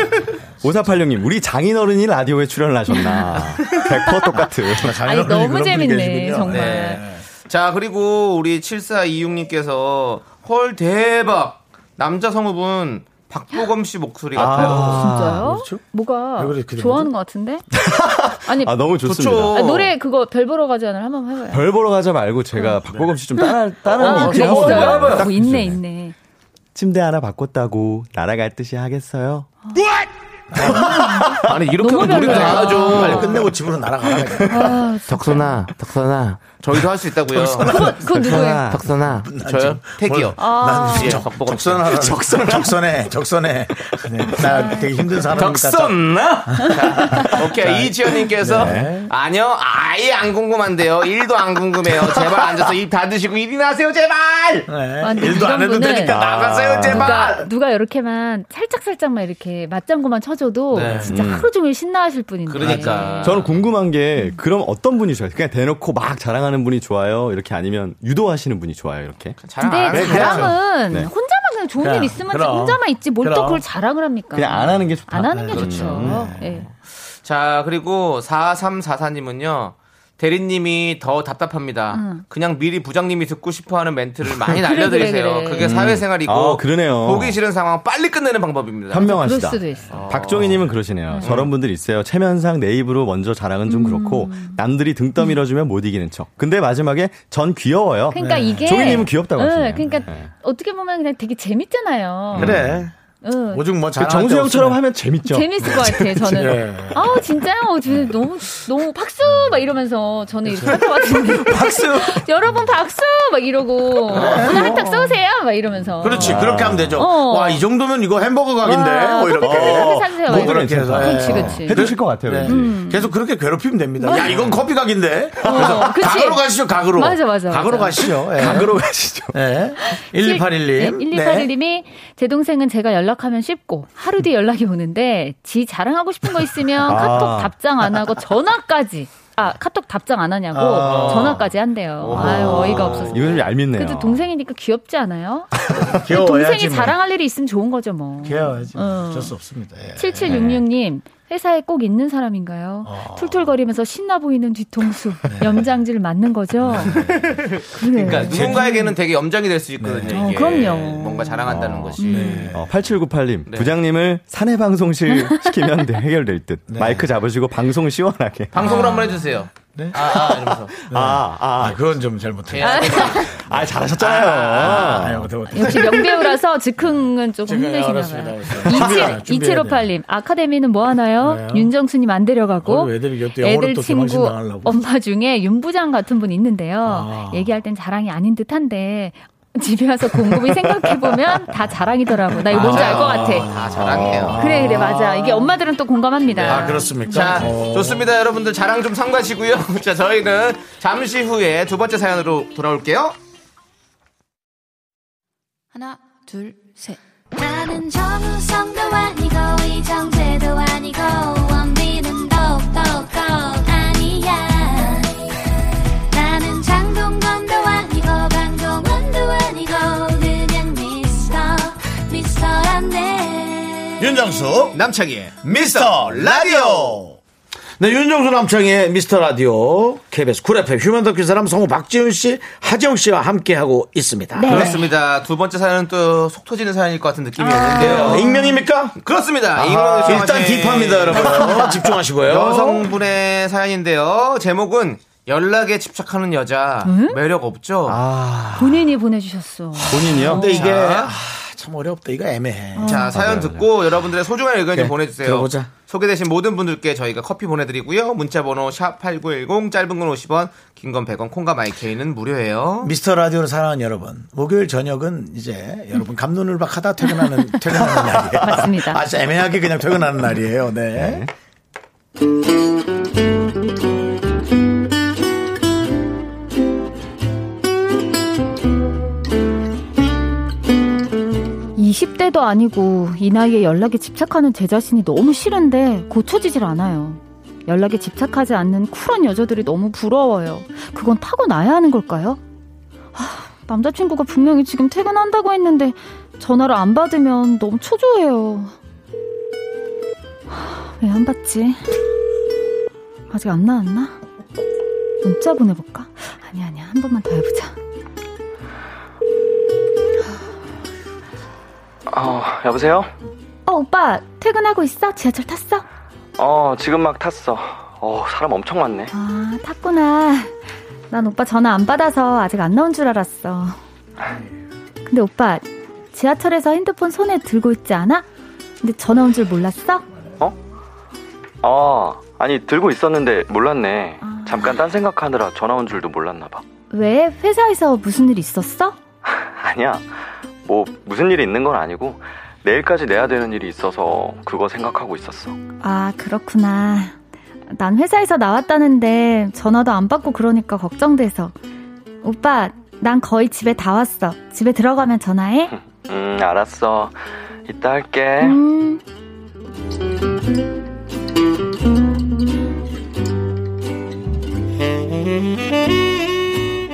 5486님, 우리 장인어른이 라디오에 출연을 하셨나. 100% 똑같은. 아니 너무 재밌네 정말. 네. 자, 그리고 우리 7426님께서 헐 대박. 남자 성우분 박보검 씨 목소리 같아요. 진짜요? 그렇죠? 뭐가 왜 그래, 좋아하는 것 같은데? 아니 아, 너무 좋습니다. 좋죠. 아, 노래 그거 별 보러 가지 않을 한번 해봐요. 별 보러 가자 말고 제가 박보검 씨 좀 따라, 따라 어, 그래. 있어요. 뭐 있네 있네. 침대 하나 바꿨다고 날아갈 듯이 하겠어요? 아니 이렇게 하면 노래가 별로야. 나가죠. 빨리 끝내고 집으로 날아가라. 아, 덕선아, 덕선아. 저희도 할 수 있다고요. 그건 누구예요? 덕선아, 저요? 택이요. 아, 난 예, 적, 박보검 씨. 적선하라. 적선, 적선해, 적선해. 네, 나 되게 힘든 사람이니까. 덕선나? 자, 오케이. 이지연님께서 네. 아니요, 아예 안 궁금한데요. 일도 안 궁금해요. 제발 앉아서 입 닫으시고 일이나 하세요, 제발! 네. 아, 일도 안 해도 분은 되니까 나가세요, 아. 제발. 누가 누가 이렇게만 살짝 살짝만 이렇게 맞장구만 쳐 사줘도 네. 진짜 음. 하루 종일 신나하실 분인데. 그러니까. 저는 궁금한 게 그럼 어떤 분이 좋아요? 그냥 대놓고 막 자랑하는 분이 좋아요? 이렇게 아니면 유도하시는 분이 좋아요? 이렇게? 근데 자랑은 네. 혼자만 그냥 좋은 그냥, 일 있으면 그럼. 혼자만 있지 뭘 또. 그걸 자랑을 합니까? 그냥 안 하는 게 좋다. 안 하는 게 네, 좋죠. 예. 자, 그리고 4344님은요. 대리님이 더 답답합니다. 응. 그냥 미리 부장님이 듣고 싶어 하는 멘트를 많이 그래, 날려드리세요. 그래, 그래. 그게 음. 사회생활이고. 아, 그러네요. 보기 싫은 상황 빨리 끝내는 방법입니다. 현명하시다. 그럴 수도 있어. 박종희님은 그러시네요. 저런 분들 있어요. 체면상 내 입으로 먼저 자랑은 좀 그렇고 남들이 등 떠밀어주면 못 이기는 척. 근데 마지막에 전 귀여워요. 그러니까 이게 종희님은 귀엽다고 응, 하시네요. 그러니까 어떻게 보면 그냥 되게 재밌잖아요. 그래. 응. 오죽 뭐 그 정수영처럼 때 하면 재밌죠. 재밌을 것 같아요, 저는. 예. 아, 진짜요? 저는 너무, 너무 박수! 막 이러면서 저는 이렇게 할 것 같은데. 박수! 여러분 박수! 막 이러고. 오늘 한턱 쏘세요! 막 이러면서. 그렇지 그렇게 하면 되죠. 어. 와이 정도면 이거 햄버거 각인데 와, 뭐 이렇게. 커피 그렇게 사주세요. 뭐막 그렇게 해서. 예. 그치, 그치. 해주실 것 같아요. 네. 음. 계속 그렇게 괴롭히면 됩니다. 야 이건 커피 각인데. 어. 각으로 가시죠 각으로. 맞아, 맞아, 각으로 맞아. 가시죠. 예. 각으로 가시죠. 네. 1281님. 네, 1281님이 제 동생은 제가 연락 하면 쉽고 하루 뒤에 연락이 오는데 지 자랑하고 싶은 거 있으면 아. 카톡 답장 안 하고 전화까지 아 카톡 답장 안 하냐고 아. 전화까지 한대요. 아유 어이가 없어서. 이거 좀 얄밉네요. 그래도 동생이니까 귀엽지 않아요? 귀여워야지 동생이 뭐. 자랑할 일이 있으면 좋은 거죠 뭐. 귀여워야지. 뭐. 어. 어쩔 수 없습니다. 예. 7766님 회사에 꼭 있는 사람인가요? 어. 툴툴거리면서 신나 보이는 뒤통수 염장지를 맞는 거죠? 그래. 그러니까 누군가에게는 되게 염장이 될 수 있거든요. 어, 이게. 그럼요. 뭔가 자랑한다는 것이. 음. 어, 8798님, 네. 부장님을 사내 방송실 시키면 돼, 해결될 듯. 마이크 잡으시고 방송 시원하게. 방송으로 한번 해주세요. 네? 아, 아, 이러면서. 아, 아, 아, 그건 좀 잘못했네. 해야 돼. 아, 잘하셨잖아요. 아, 못해, 못해. 역시 명배우라서 즉흥은 조금 즉흥, 힘드신가 알았습니다. 봐요. 준비해야 돼, 준비해야 2758님, 아카데미는 뭐 하나요? 네. 윤정수님 안 데려가고, 애들 또 친구. 엄마 중에 윤부장 같은 분 있는데요. 아. 얘기할 땐 자랑이 아닌 듯 한데, 집에 와서 곰곰이 생각해보면 다 자랑이더라고. 나 이거 뭔지 알 것 같아. 다 자랑이에요. 그래, 그래, 맞아. 이게 엄마들은 또 공감합니다. 아, 그렇습니까? 자, 어. 좋습니다. 여러분들 자랑 좀 삼가시고요. 자, 저희는 잠시 후에 두 번째 사연으로 돌아올게요. 하나, 둘, 셋. 나는 정우성도 아니고 이정재도 아니고 윤정수 남창희의 미스터 라디오. 네, 윤정수 남창희의 미스터 라디오 KBS 쿨 FM 휴먼 다큐 사람 성우 박지훈 씨, 하정 씨와 함께하고 있습니다. 네. 그렇습니다. 두 번째 사연은 또 속 터지는 사연일 것 같은 느낌이었는데요. 어, 익명입니까? 그렇습니다. 익명을 일단 deep합니다, 여러분. 집중하시고요. 여성분의 사연인데요. 제목은 연락에 집착하는 여자 매력 없죠? 아, 본인이 보내주셨어. 본인이요? 근데 이게 자. 아, 참 어렵다. 이거 애매해. 자, 사연 듣고 여러분들의 소중한 의견 좀 네, 보내주세요. 들어보자. 소개되신 모든 분들께 저희가 커피 보내드리고요. 문자번호 샵8910 짧은 건 50원, 긴 건 100원, 콩과 마이케이는 무료예요. 미스터 라디오를 사랑하는 여러분, 목요일 저녁은 이제 여러분 감눈을 박 하다 퇴근하는, 퇴근하는 날이에요. 맞습니다. 아주 애매하게 그냥 퇴근하는 날이에요. 네. 20대도 아니고 이 나이에 연락에 집착하는 제 자신이 너무 싫은데 고쳐지질 않아요. 연락에 집착하지 않는 쿨한 여자들이 너무 부러워요. 그건 타고나야 하는 걸까요? 하, 남자친구가 분명히 지금 퇴근한다고 했는데 전화를 안 받으면 너무 초조해요. 왜 안 받지? 아직 안 나왔나? 문자 보내볼까? 아니야 아니야 한 번만 더 해보자. 어, 여보세요? 어 오빠 퇴근하고 있어? 지하철 탔어? 어, 지금 막 탔어. 어, 사람 엄청 많네. 아, 탔구나. 난 오빠 전화 안 받아서 아직 안 나온 줄 알았어. 근데 오빠, 지하철에서 핸드폰 손에 들고 있지 않아? 근데 전화 온 줄 몰랐어? 어, 아니, 들고 있었는데 몰랐네. 잠깐 딴 생각하느라 전화 온 줄도 몰랐나 봐. 왜? 회사에서 무슨 일 있었어? 아니야. 뭐, 무슨 일이 있는 건 아니고, 내일까지 내야 되는 일이 있어서 그거 생각하고 있었어. 아, 그렇구나. 난 회사에서 나왔다는데 전화도 안 받고 그러니까 걱정돼서. 오빠, 난 거의 집에 다 왔어. 집에 들어가면 전화해? 음, 알았어. 이따 할게. 음.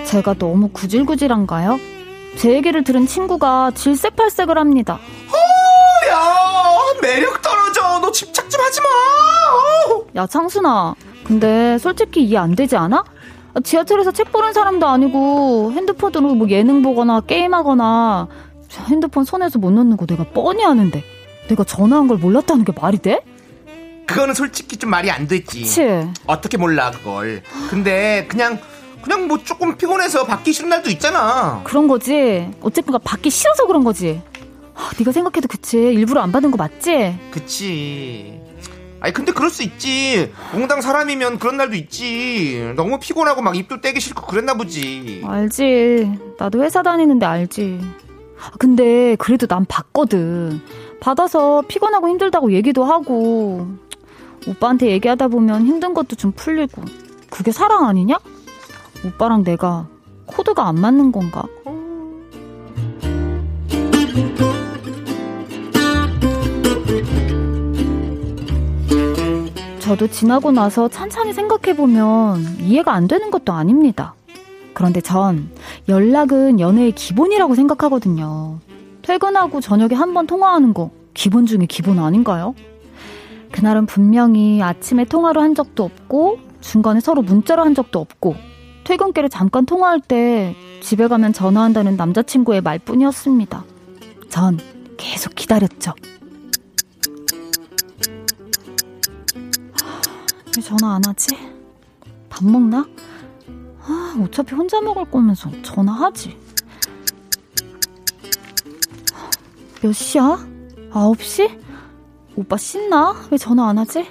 제가 너무 구질구질한가요? 제 얘기를 들은 친구가 질색팔색을 합니다. 야 매력 떨어져. 너 집착 좀 하지 마. 야, 창순아. 근데 솔직히 이해 안 되지 않아? 아, 지하철에서 책 보는 사람도 아니고 핸드폰으로 뭐 예능 보거나 게임하거나 핸드폰 손에서 못 놓는 거 내가 뻔히 아는데 내가 전화한 걸 몰랐다는 게 말이 돼? 그거는 솔직히 좀 말이 안 되지. 그치? 어떻게 몰라 그걸. 근데 그냥 그냥 뭐 조금 피곤해서 받기 싫은 날도 있잖아. 그런 거지. 어쨌든 받기 싫어서 그런 거지. 아, 네가 생각해도 그치. 일부러 안 받은 거 맞지? 그치. 아니 근데 그럴 수 있지. 몽당 사람이면 그런 날도 있지. 너무 피곤하고 막 입도 떼기 싫고 그랬나 보지. 알지. 나도 회사 다니는데 알지. 아, 근데 그래도 난 받거든. 받아서 피곤하고 힘들다고 얘기도 하고 오빠한테 얘기하다 보면 힘든 것도 좀 풀리고 그게 사랑 아니냐? 오빠랑 내가 코드가 안 맞는 건가? 저도 지나고 나서 찬찬히 생각해보면 이해가 안 되는 것도 아닙니다. 그런데 전 연락은 연애의 기본이라고 생각하거든요. 퇴근하고 저녁에 한 번 통화하는 거 기본 중에 기본 아닌가요? 그날은 분명히 아침에 통화를 한 적도 없고 중간에 서로 문자를 한 적도 없고 퇴근길에 잠깐 통화할 때 집에 가면 전화한다는 남자친구의 말뿐이었습니다. 전 계속 기다렸죠. 왜 전화 안 하지? 밥 먹나? 아, 어차피 혼자 먹을 거면서 전화하지. 몇 시야? 9시? 오빠 씻나? 왜 전화 안 하지?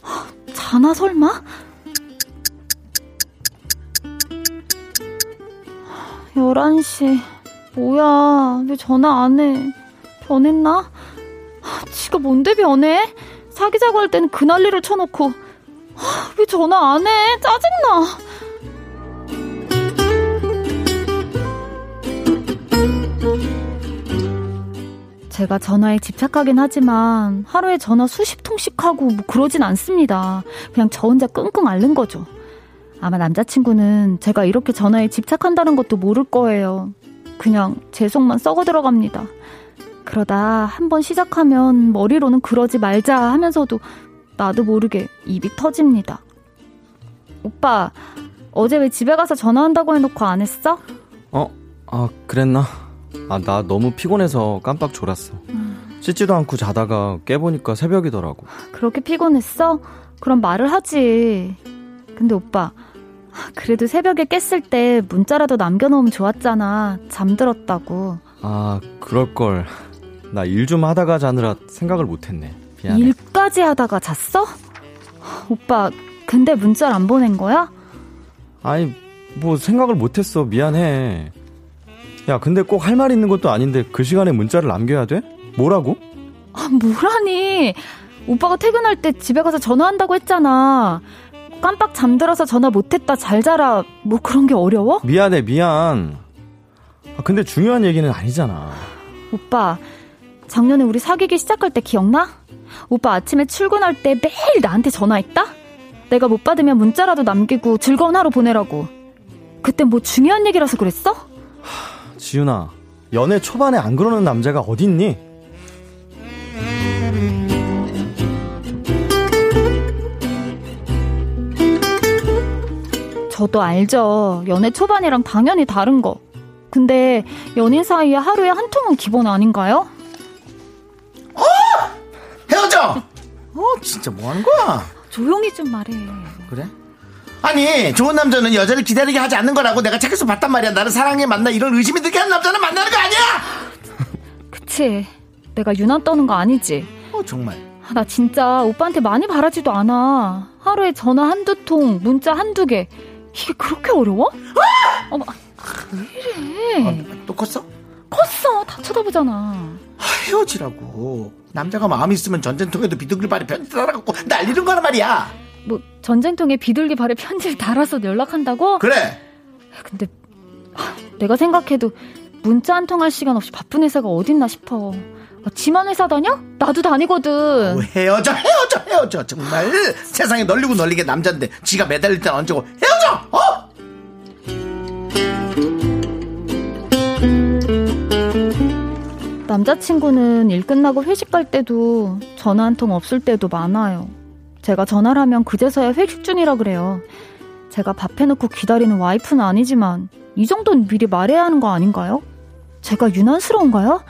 아, 자나 설마? 11시. 뭐야, 왜 전화 안 해? 변했나? 아, 지가 뭔데 변해? 사귀자고 할 때는 그 난리를 쳐놓고 아, 왜 전화 안 해? 짜증나. 제가 전화에 집착하긴 하지만 하루에 전화 수십 통씩 하고 뭐 그러진 않습니다. 그냥 저 혼자 끙끙 앓는 거죠. 아마 남자친구는 제가 이렇게 전화에 집착한다는 것도 모를 거예요. 그냥 제 속만 썩어 들어갑니다. 그러다 한번 시작하면 머리로는 그러지 말자 하면서도 나도 모르게 입이 터집니다. 오빠, 어제 왜 집에 가서 전화한다고 해놓고 안 했어? 어? 아, 그랬나? 아, 나 너무 피곤해서 깜빡 졸았어. 씻지도 않고 자다가 깨보니까 새벽이더라고. 그렇게 피곤했어? 그럼 말을 하지. 근데 오빠, 그래도 새벽에 깼을 때 문자라도 남겨놓으면 좋았잖아. 잠들었다고. 아, 그럴걸. 나 일 좀 하다가 자느라 생각을 못했네. 미안해. 일까지 하다가 잤어? 오빠, 근데 문자를 안 보낸 거야? 아니, 뭐 생각을 못했어. 미안해. 야, 근데 꼭 할 말 있는 것도 아닌데 그 시간에 문자를 남겨야 돼? 뭐라고? 아, 뭐라니. 오빠가 퇴근할 때 집에 가서 전화한다고 했잖아. 깜빡 잠들어서 전화 못했다, 잘 자라. 뭐 그런 게 어려워? 미안해, 미안. 아, 근데 중요한 얘기는 아니잖아. 오빠, 작년에 우리 사귀기 시작할 때 기억나? 오빠 아침에 출근할 때 매일 나한테 전화했다? 내가 못 받으면 문자라도 남기고 즐거운 하루 보내라고. 그때 뭐 중요한 얘기라서 그랬어? 지윤아, 연애 초반에 안 그러는 남자가 어딨니? 저도 알죠. 연애 초반이랑 당연히 다른 거. 근데 연인 사이에 하루에 한 통은 기본 아닌가요? 헤어져! 어, 진짜 뭐 하는 거야? 조용히 좀 말해. 그래? 아니, 좋은 남자는 여자를 기다리게 하지 않는 거라고 내가 책에서 봤단 말이야. 나를 사랑해 만나 이런 의심이 들게 하는 남자는 만나는 거 아니야! 그치. 내가 유난 떠는 거 아니지? 어, 정말. 아, 나 진짜 오빠한테 많이 바라지도 않아. 하루에 전화 한두 통, 문자 한두 개. 이게 그렇게 어려워? 어머, 왜 이래? 또 컸어? 컸어. 다 쳐다보잖아. 헤어지라고. 남자가 마음 있으면 전쟁통에도 비둘기발이 편지 달아갖고 날리는 거란 말이야. 뭐 전쟁통에 비둘기 발에 편지를 달아서 연락한다고? 그래. 근데 하, 내가 생각해도 문자 한 통 할 시간 없이 바쁜 회사가 어딨나 싶어. 아, 지만 회사 다녀? 나도 다니거든. 뭐 헤어져 헤어져 헤어져 정말 세상에 널리고 널리게 남잔데 지가 매달릴 땐 언제고 헤어져 어? 남자친구는 일 끝나고 회식 갈 때도 전화 한 통 없을 때도 많아요. 제가 전화를 하면 그제서야 회식 중이라 그래요. 제가 밥 해놓고 기다리는 와이프는 아니지만 이 정도는 미리 말해야 하는 거 아닌가요? 제가 유난스러운가요?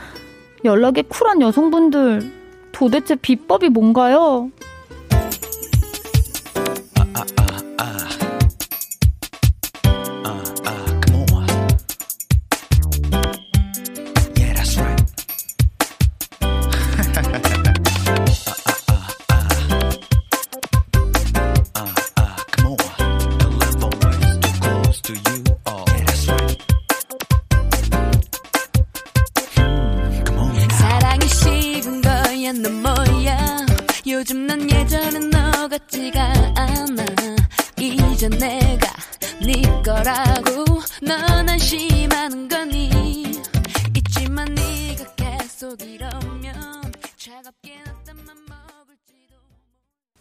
연락에 쿨한 여성분들 도대체 비법이 뭔가요? 거야 너 뭐야. 요즘 난 예전의 너 같지가 않아. 이제 내가 네 거라고 넌 안심하는 거니? 있지만 네가 계속 이러면 차갑게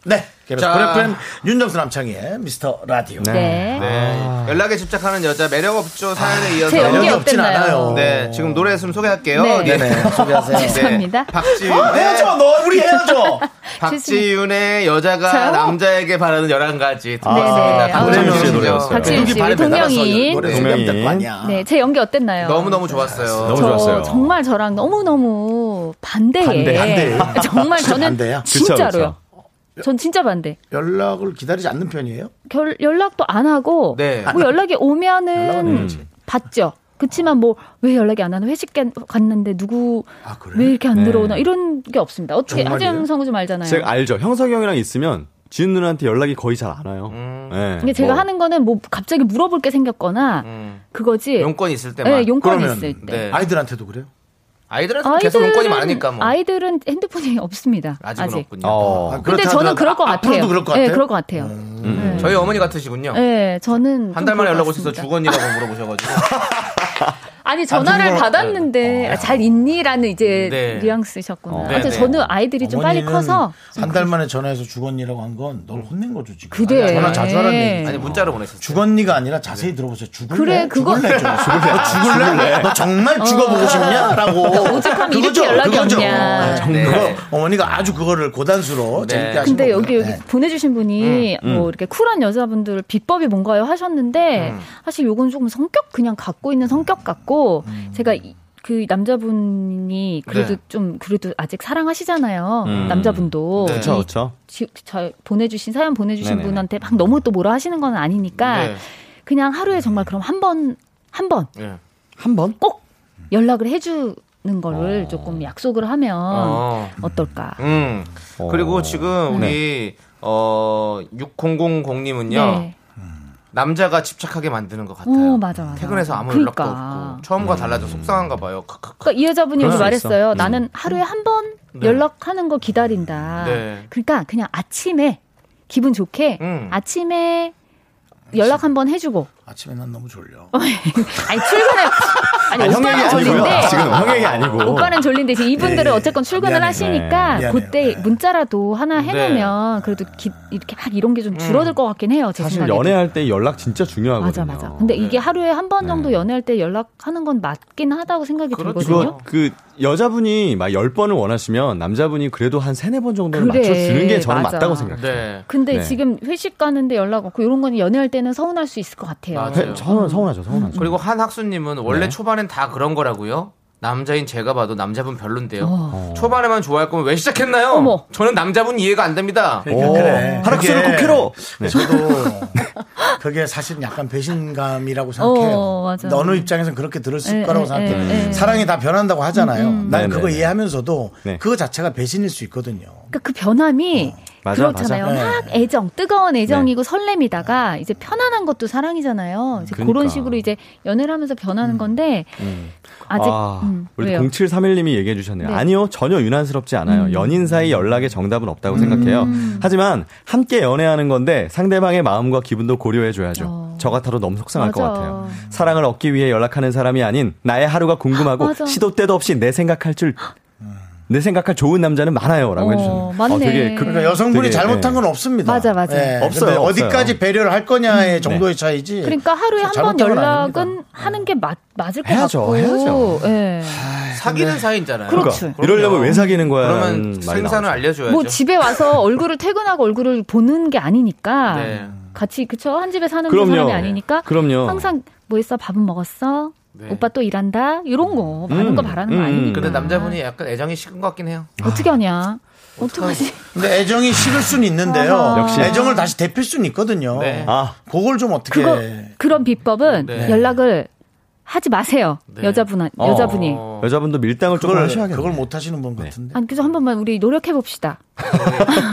네. 쿨 FM 윤정수 남창희의 미스터 라디오 네. 네. 연락에 집착하는 여자 매력 없죠 사연에 이어서 제 연기 매력이 없진 어땠나요? 않아요 네 지금 노래 있으면 소개할게요. 네. 네네 소개하세요 죄송합니다. 박지윤의 헤어져 너 우리 헤어져 박지윤의 여자가 저요? 남자에게 바라는 11가지 듣고 네네. 아, 박지윤 씨의 씨죠. 노래였어요. 박지윤 씨, 우리 동명이인. 노래 동명이인. 네, 제 연기 어땠나요? 너무너무 좋았어요. 너무 저 좋았어요. 정말 저랑 너무너무 반대에. 반대, 반대. 정말 저는 진짜로요. 전 진짜 반대. 연락을 기다리지 않는 편이에요? 결, 연락도 안 하고 네. 뭐 연락이 오면은. 받죠. 그치만 뭐 왜 연락이 안 하나 회식 가- 갔는데 누구 아 그래? 왜 이렇게 안 네. 들어오나 이런 게 없습니다. 어떻게 성우 좀 알잖아요. 제가 알죠. 형석이 형이랑 있으면 지은 누나한테 연락이 거의 잘 안 와요. 음. 네. 이게 제가 뭐. 하는 거는 뭐 갑자기 물어볼 게 생겼거나 음. 그거지. 용건 있을 때만. 네, 용건이 그러면 있을 때. 네. 아이들한테도 그래요? 아이들한테 계속 용건이 많으니까 뭐. 아이들은 핸드폰이 없습니다. 아직은 아직. 없군요. 어. 아, 근데 저는 그럴 것 아, 같아요. 앞으로도 그럴 것 네, 같아요? 그럴 것 같아요. 음. 네. 저희 어머니 같으시군요. 네, 저는 한좀달 만에 연락 것 오셔서. 주거니라고 물어보셔가지고. 아니 전화를 아, 받았는데 아, 잘 있니라는 이제 네. 뉘앙스셨구나. 어. 네, 네. 저는 아이들이 좀 빨리 커서 한 달 만에 전화해서 죽었니라고 한 건 널 혼낸 거죠 지금. 그래. 아니, 전화 자주 하라는 얘기. 아니 문자로 보냈었어요. 죽었니가 아니라 자세히 들어보세요. 죽을래? 그래, 그거- 죽을래? 좀. 너 죽을래? 너 정말 죽어보고 싶냐? 라고. 오죽하면 이렇게 연락이 없냐. 정말. 네. 어머니가 아주 그거를 고단수로 네. 재밌게 하신 근데 거고요. 여기 여기 네. 보내주신 분이 음, 음. 뭐 이렇게 쿨한 여자분들 비법이 뭔가요 하셨는데 음. 사실 요건 조금 성격 그냥 갖고 있는 성격 같고 음. 제가 이- 그 남자분이 그래도 네. 좀 그래도 아직 사랑하시잖아요 음. 남자분도 네. 그쵸, 그쵸. 지- 저 보내주신 사연 보내주신 네네네. 분한테 막 너무 또 뭐라 하시는 건 아니니까 네. 그냥 하루에 정말 그럼 한 번 한번꼭 예. 한 번? 연락을 해주 는 거를 조금 약속을 하면 어. 어떨까? 음. 어. 그리고 지금 우리 어 6000님은요. 네. 남자가 집착하게 만드는 것 같아요. 오 맞아 맞아. 퇴근해서 아무 그러니까. 연락도 없고 처음과 달라져 속상한가 봐요. 그러니까 이 여자분이 여기 말했어요. 있어. 음. 나는 하루에 한번 네. 연락하는 거 기다린다. 네. 그러니까 그냥 아침에 기분 좋게 음. 아침에 연락 한번 해주고. 아침에 난 너무 졸려. 아니 출근을 아니 아니, 오빠는. 졸린데 지금 형 얘기 아니고. 오빠는 졸린데 이제 이분들은 예, 예. 어쨌건 출근을 미안해요. 하시니까 네. 그때 미안해요. 문자라도 하나 네. 해놓으면 그래도 기- 이렇게 막 이런 게좀 음. 줄어들 것 같긴 해요. 제 사실 생각에. 연애할 때 연락 진짜 중요하거든요. 맞아 맞아. 근데 이게 하루에 한 번 정도 네. 연애할 때 연락하는 건 맞긴 하다고 생각이 그렇죠. 들거든요. 그 여자분이 막 10번을 원하시면 남자분이 그래도 한 3, 4번 정도는 그래, 맞춰주는 게 저는 맞아. 맞다고 생각해요. 네. 근데 네. 지금 회식 가는데 연락 없고 이런 거는 연애할 때는 서운할 수 있을 것 같아요. 맞아요. 회- 서운, 서운하죠, 서운하죠. 그리고 한 학수님은 원래 네. 초반엔 다 그런 거라고요. 남자인 제가 봐도 남자분 별론데요. 어. 초반에만 좋아할 거면 왜 시작했나요? 어머. 저는 남자분 이해가 안 됩니다. 그러니까 그래. 하락수를 꼭 해로! 네. 저도 그게 사실 약간 배신감이라고 생각해요. 어. 어느 입장에서는 그렇게 들었을 에, 거라고 에, 생각해요. 에, 에. 사랑이 다 변한다고 하잖아요. 음, 음. 난 네, 그거 네, 네. 이해하면서도 네. 그거 자체가 배신일 수 있거든요. 그러니까 그 변함이 맞아, 그렇잖아요. 맞아. 막 애정, 뜨거운 애정이고 설렘이다가 이제 편안한 것도 사랑이잖아요. 이제 그러니까. 그런 식으로 이제 연애를 하면서 변하는 건데 음. 아직 아, 음, 우리 왜요? 0731님이 얘기해 주셨네요. 네. 아니요, 전혀 유난스럽지 않아요. 음. 연인 사이 연락에 정답은 없다고 생각해요. 음. 하지만 함께 연애하는 건데 상대방의 마음과 기분도 고려해 줘야죠. 어. 저 같아도 너무 속상할 것 맞아. 같아요. 사랑을 얻기 위해 연락하는 사람이 아닌 나의 하루가 궁금하고 맞아. 시도 때도 없이 내 생각할 줄 내 생각할 좋은 남자는 많아요라고 어, 해주셨네요. 맞네. 되게 그- 그러니까 여성분이 되게, 잘못한 예. 건 없습니다. 맞아, 맞아. 예, 없어요, 근데 없어요. 어디까지 배려를 할 거냐의 정도의 차이지. 그러니까 하루에 한 번 연락은 아닙니다. 하는 게 맞, 맞을 것 해야죠, 같고. 해야죠. 예. 사귀는 사이잖아요. 그렇죠. 그러니까 이러려면 왜 사귀는 거야? 그러면 생사는 알려줘야죠. 뭐 집에 와서 얼굴을 퇴근하고 얼굴을 보는 게 아니니까 네. 같이 그쵸 한 집에 사는 그럼요. 사람이 아니니까 그럼요. 항상 뭐 있어 밥은 먹었어 오빠 또 일한다 이런 거 많은 음, 거 바라는 거 음, 아니니까 근데 남자분이 약간 애정이 식은 것 같긴 해요. 어떻게 하냐 어떡하지 근데 애정이 식을 수는 있는데요. 아하. 역시. 애정을 다시 데필 수는 있거든요. 네. 아, 그걸 좀 어떻게 그거 그런 비법은 네. 연락을 하지 마세요 네. 여자분 어. 여자분이 여자분도 밀당을 조금 그걸 하셔야겠네. 그걸 못 하시는 분 같은데. 아니 그래서 한 번만 우리 노력해 봅시다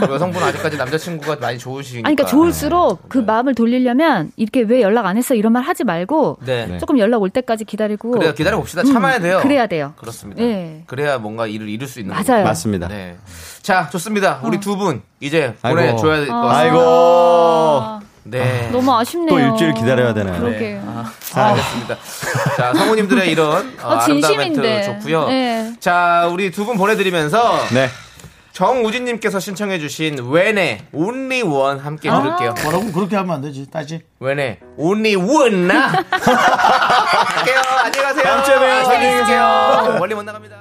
여성분 아직까지 남자친구가 많이 좋으시니까. 아니 그러니까 좋을수록 그 마음을 돌리려면 이렇게 왜 연락 안 했어 이런 말 하지 말고 네. 조금 연락 올 때까지 기다리고 그래야 기다려 봅시다. 음, 참아야 돼요. 그래야 돼요 그렇습니다. 예. 그래야 뭔가 일을 이룰 수 있는 맞아요. 거죠. 맞습니다. 네. 자, 좋습니다. 우리 두분 이제. 보내줘야 될것 아. 같습니다. 아이고. 네. 너무 아쉽네요 또 일주일 기다려야 되나요? 그러게 아, 알겠습니다. 자, 성우님들의 이런 어, 아, 아름다운 멘트 진심인데. 좋고요. 네. 자, 우리 두 분 보내드리면서 네. 정우진님께서 신청해주신 웬의 Only One 함께 아. 들을게요. 뭐라고 그렇게 하면 안 되지. 다시. 웬의 Only One 나 갈게요. 안녕히 가세요. 다음 주에 봬요. 안녕히 계세요. 멀리 못 나갑니다.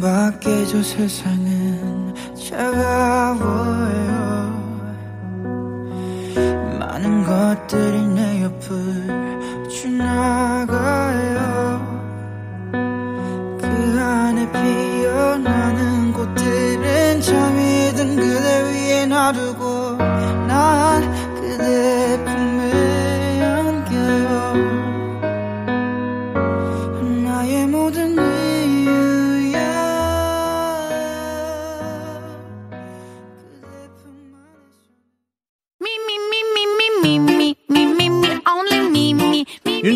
밖에 저 세상은 차가워요 많은 것들이 내 옆을 지나가요. 그 안에 피어나는 꽃들은 잠이 든 그대 위에 놔두고 난 그대 품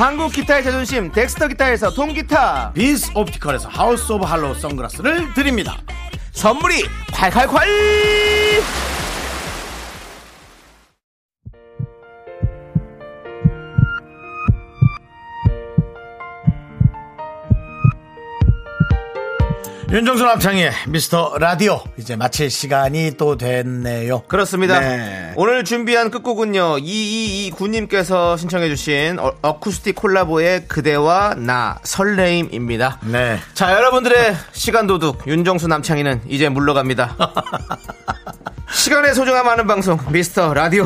한국 기타의 자존심 덱스터 기타에서 통기타. 비스 옵티컬에서 하우스 오브 할로우 선글라스를 드립니다. 선물이 콸콸콸! 윤정수 남창의 미스터 라디오 이제 마칠 시간이 또 됐네요. 그렇습니다. 네. 오늘 준비한 끝곡은요. 2229님께서 신청해주신 어, 어쿠스틱 콜라보의 그대와 나 설레임입니다. 네. 자, 여러분들의 시간 도둑 윤정수 남창희는 이제 물러갑니다. 시간의 소중함 아는 방송 미스터 라디오.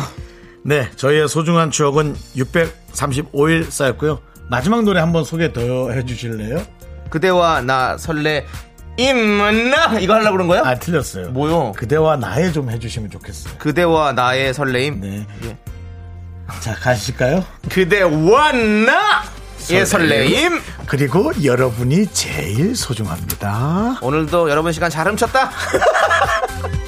네, 저희의 소중한 추억은 635일 쌓였고요. 마지막 노래 한번 소개 더 해주실래요? 그대와 나 설레 임나 이거 하려고 그런 거야? 아, 틀렸어요. 뭐요? 그대와 나의 좀 해주시면 좋겠어요. 그대와 나의 설레임. 네. 예. 자, 가실까요? 그대와 나의 설레임. 그리고 여러분이 제일 소중합니다. 오늘도 여러분 시간 잘 훔쳤다.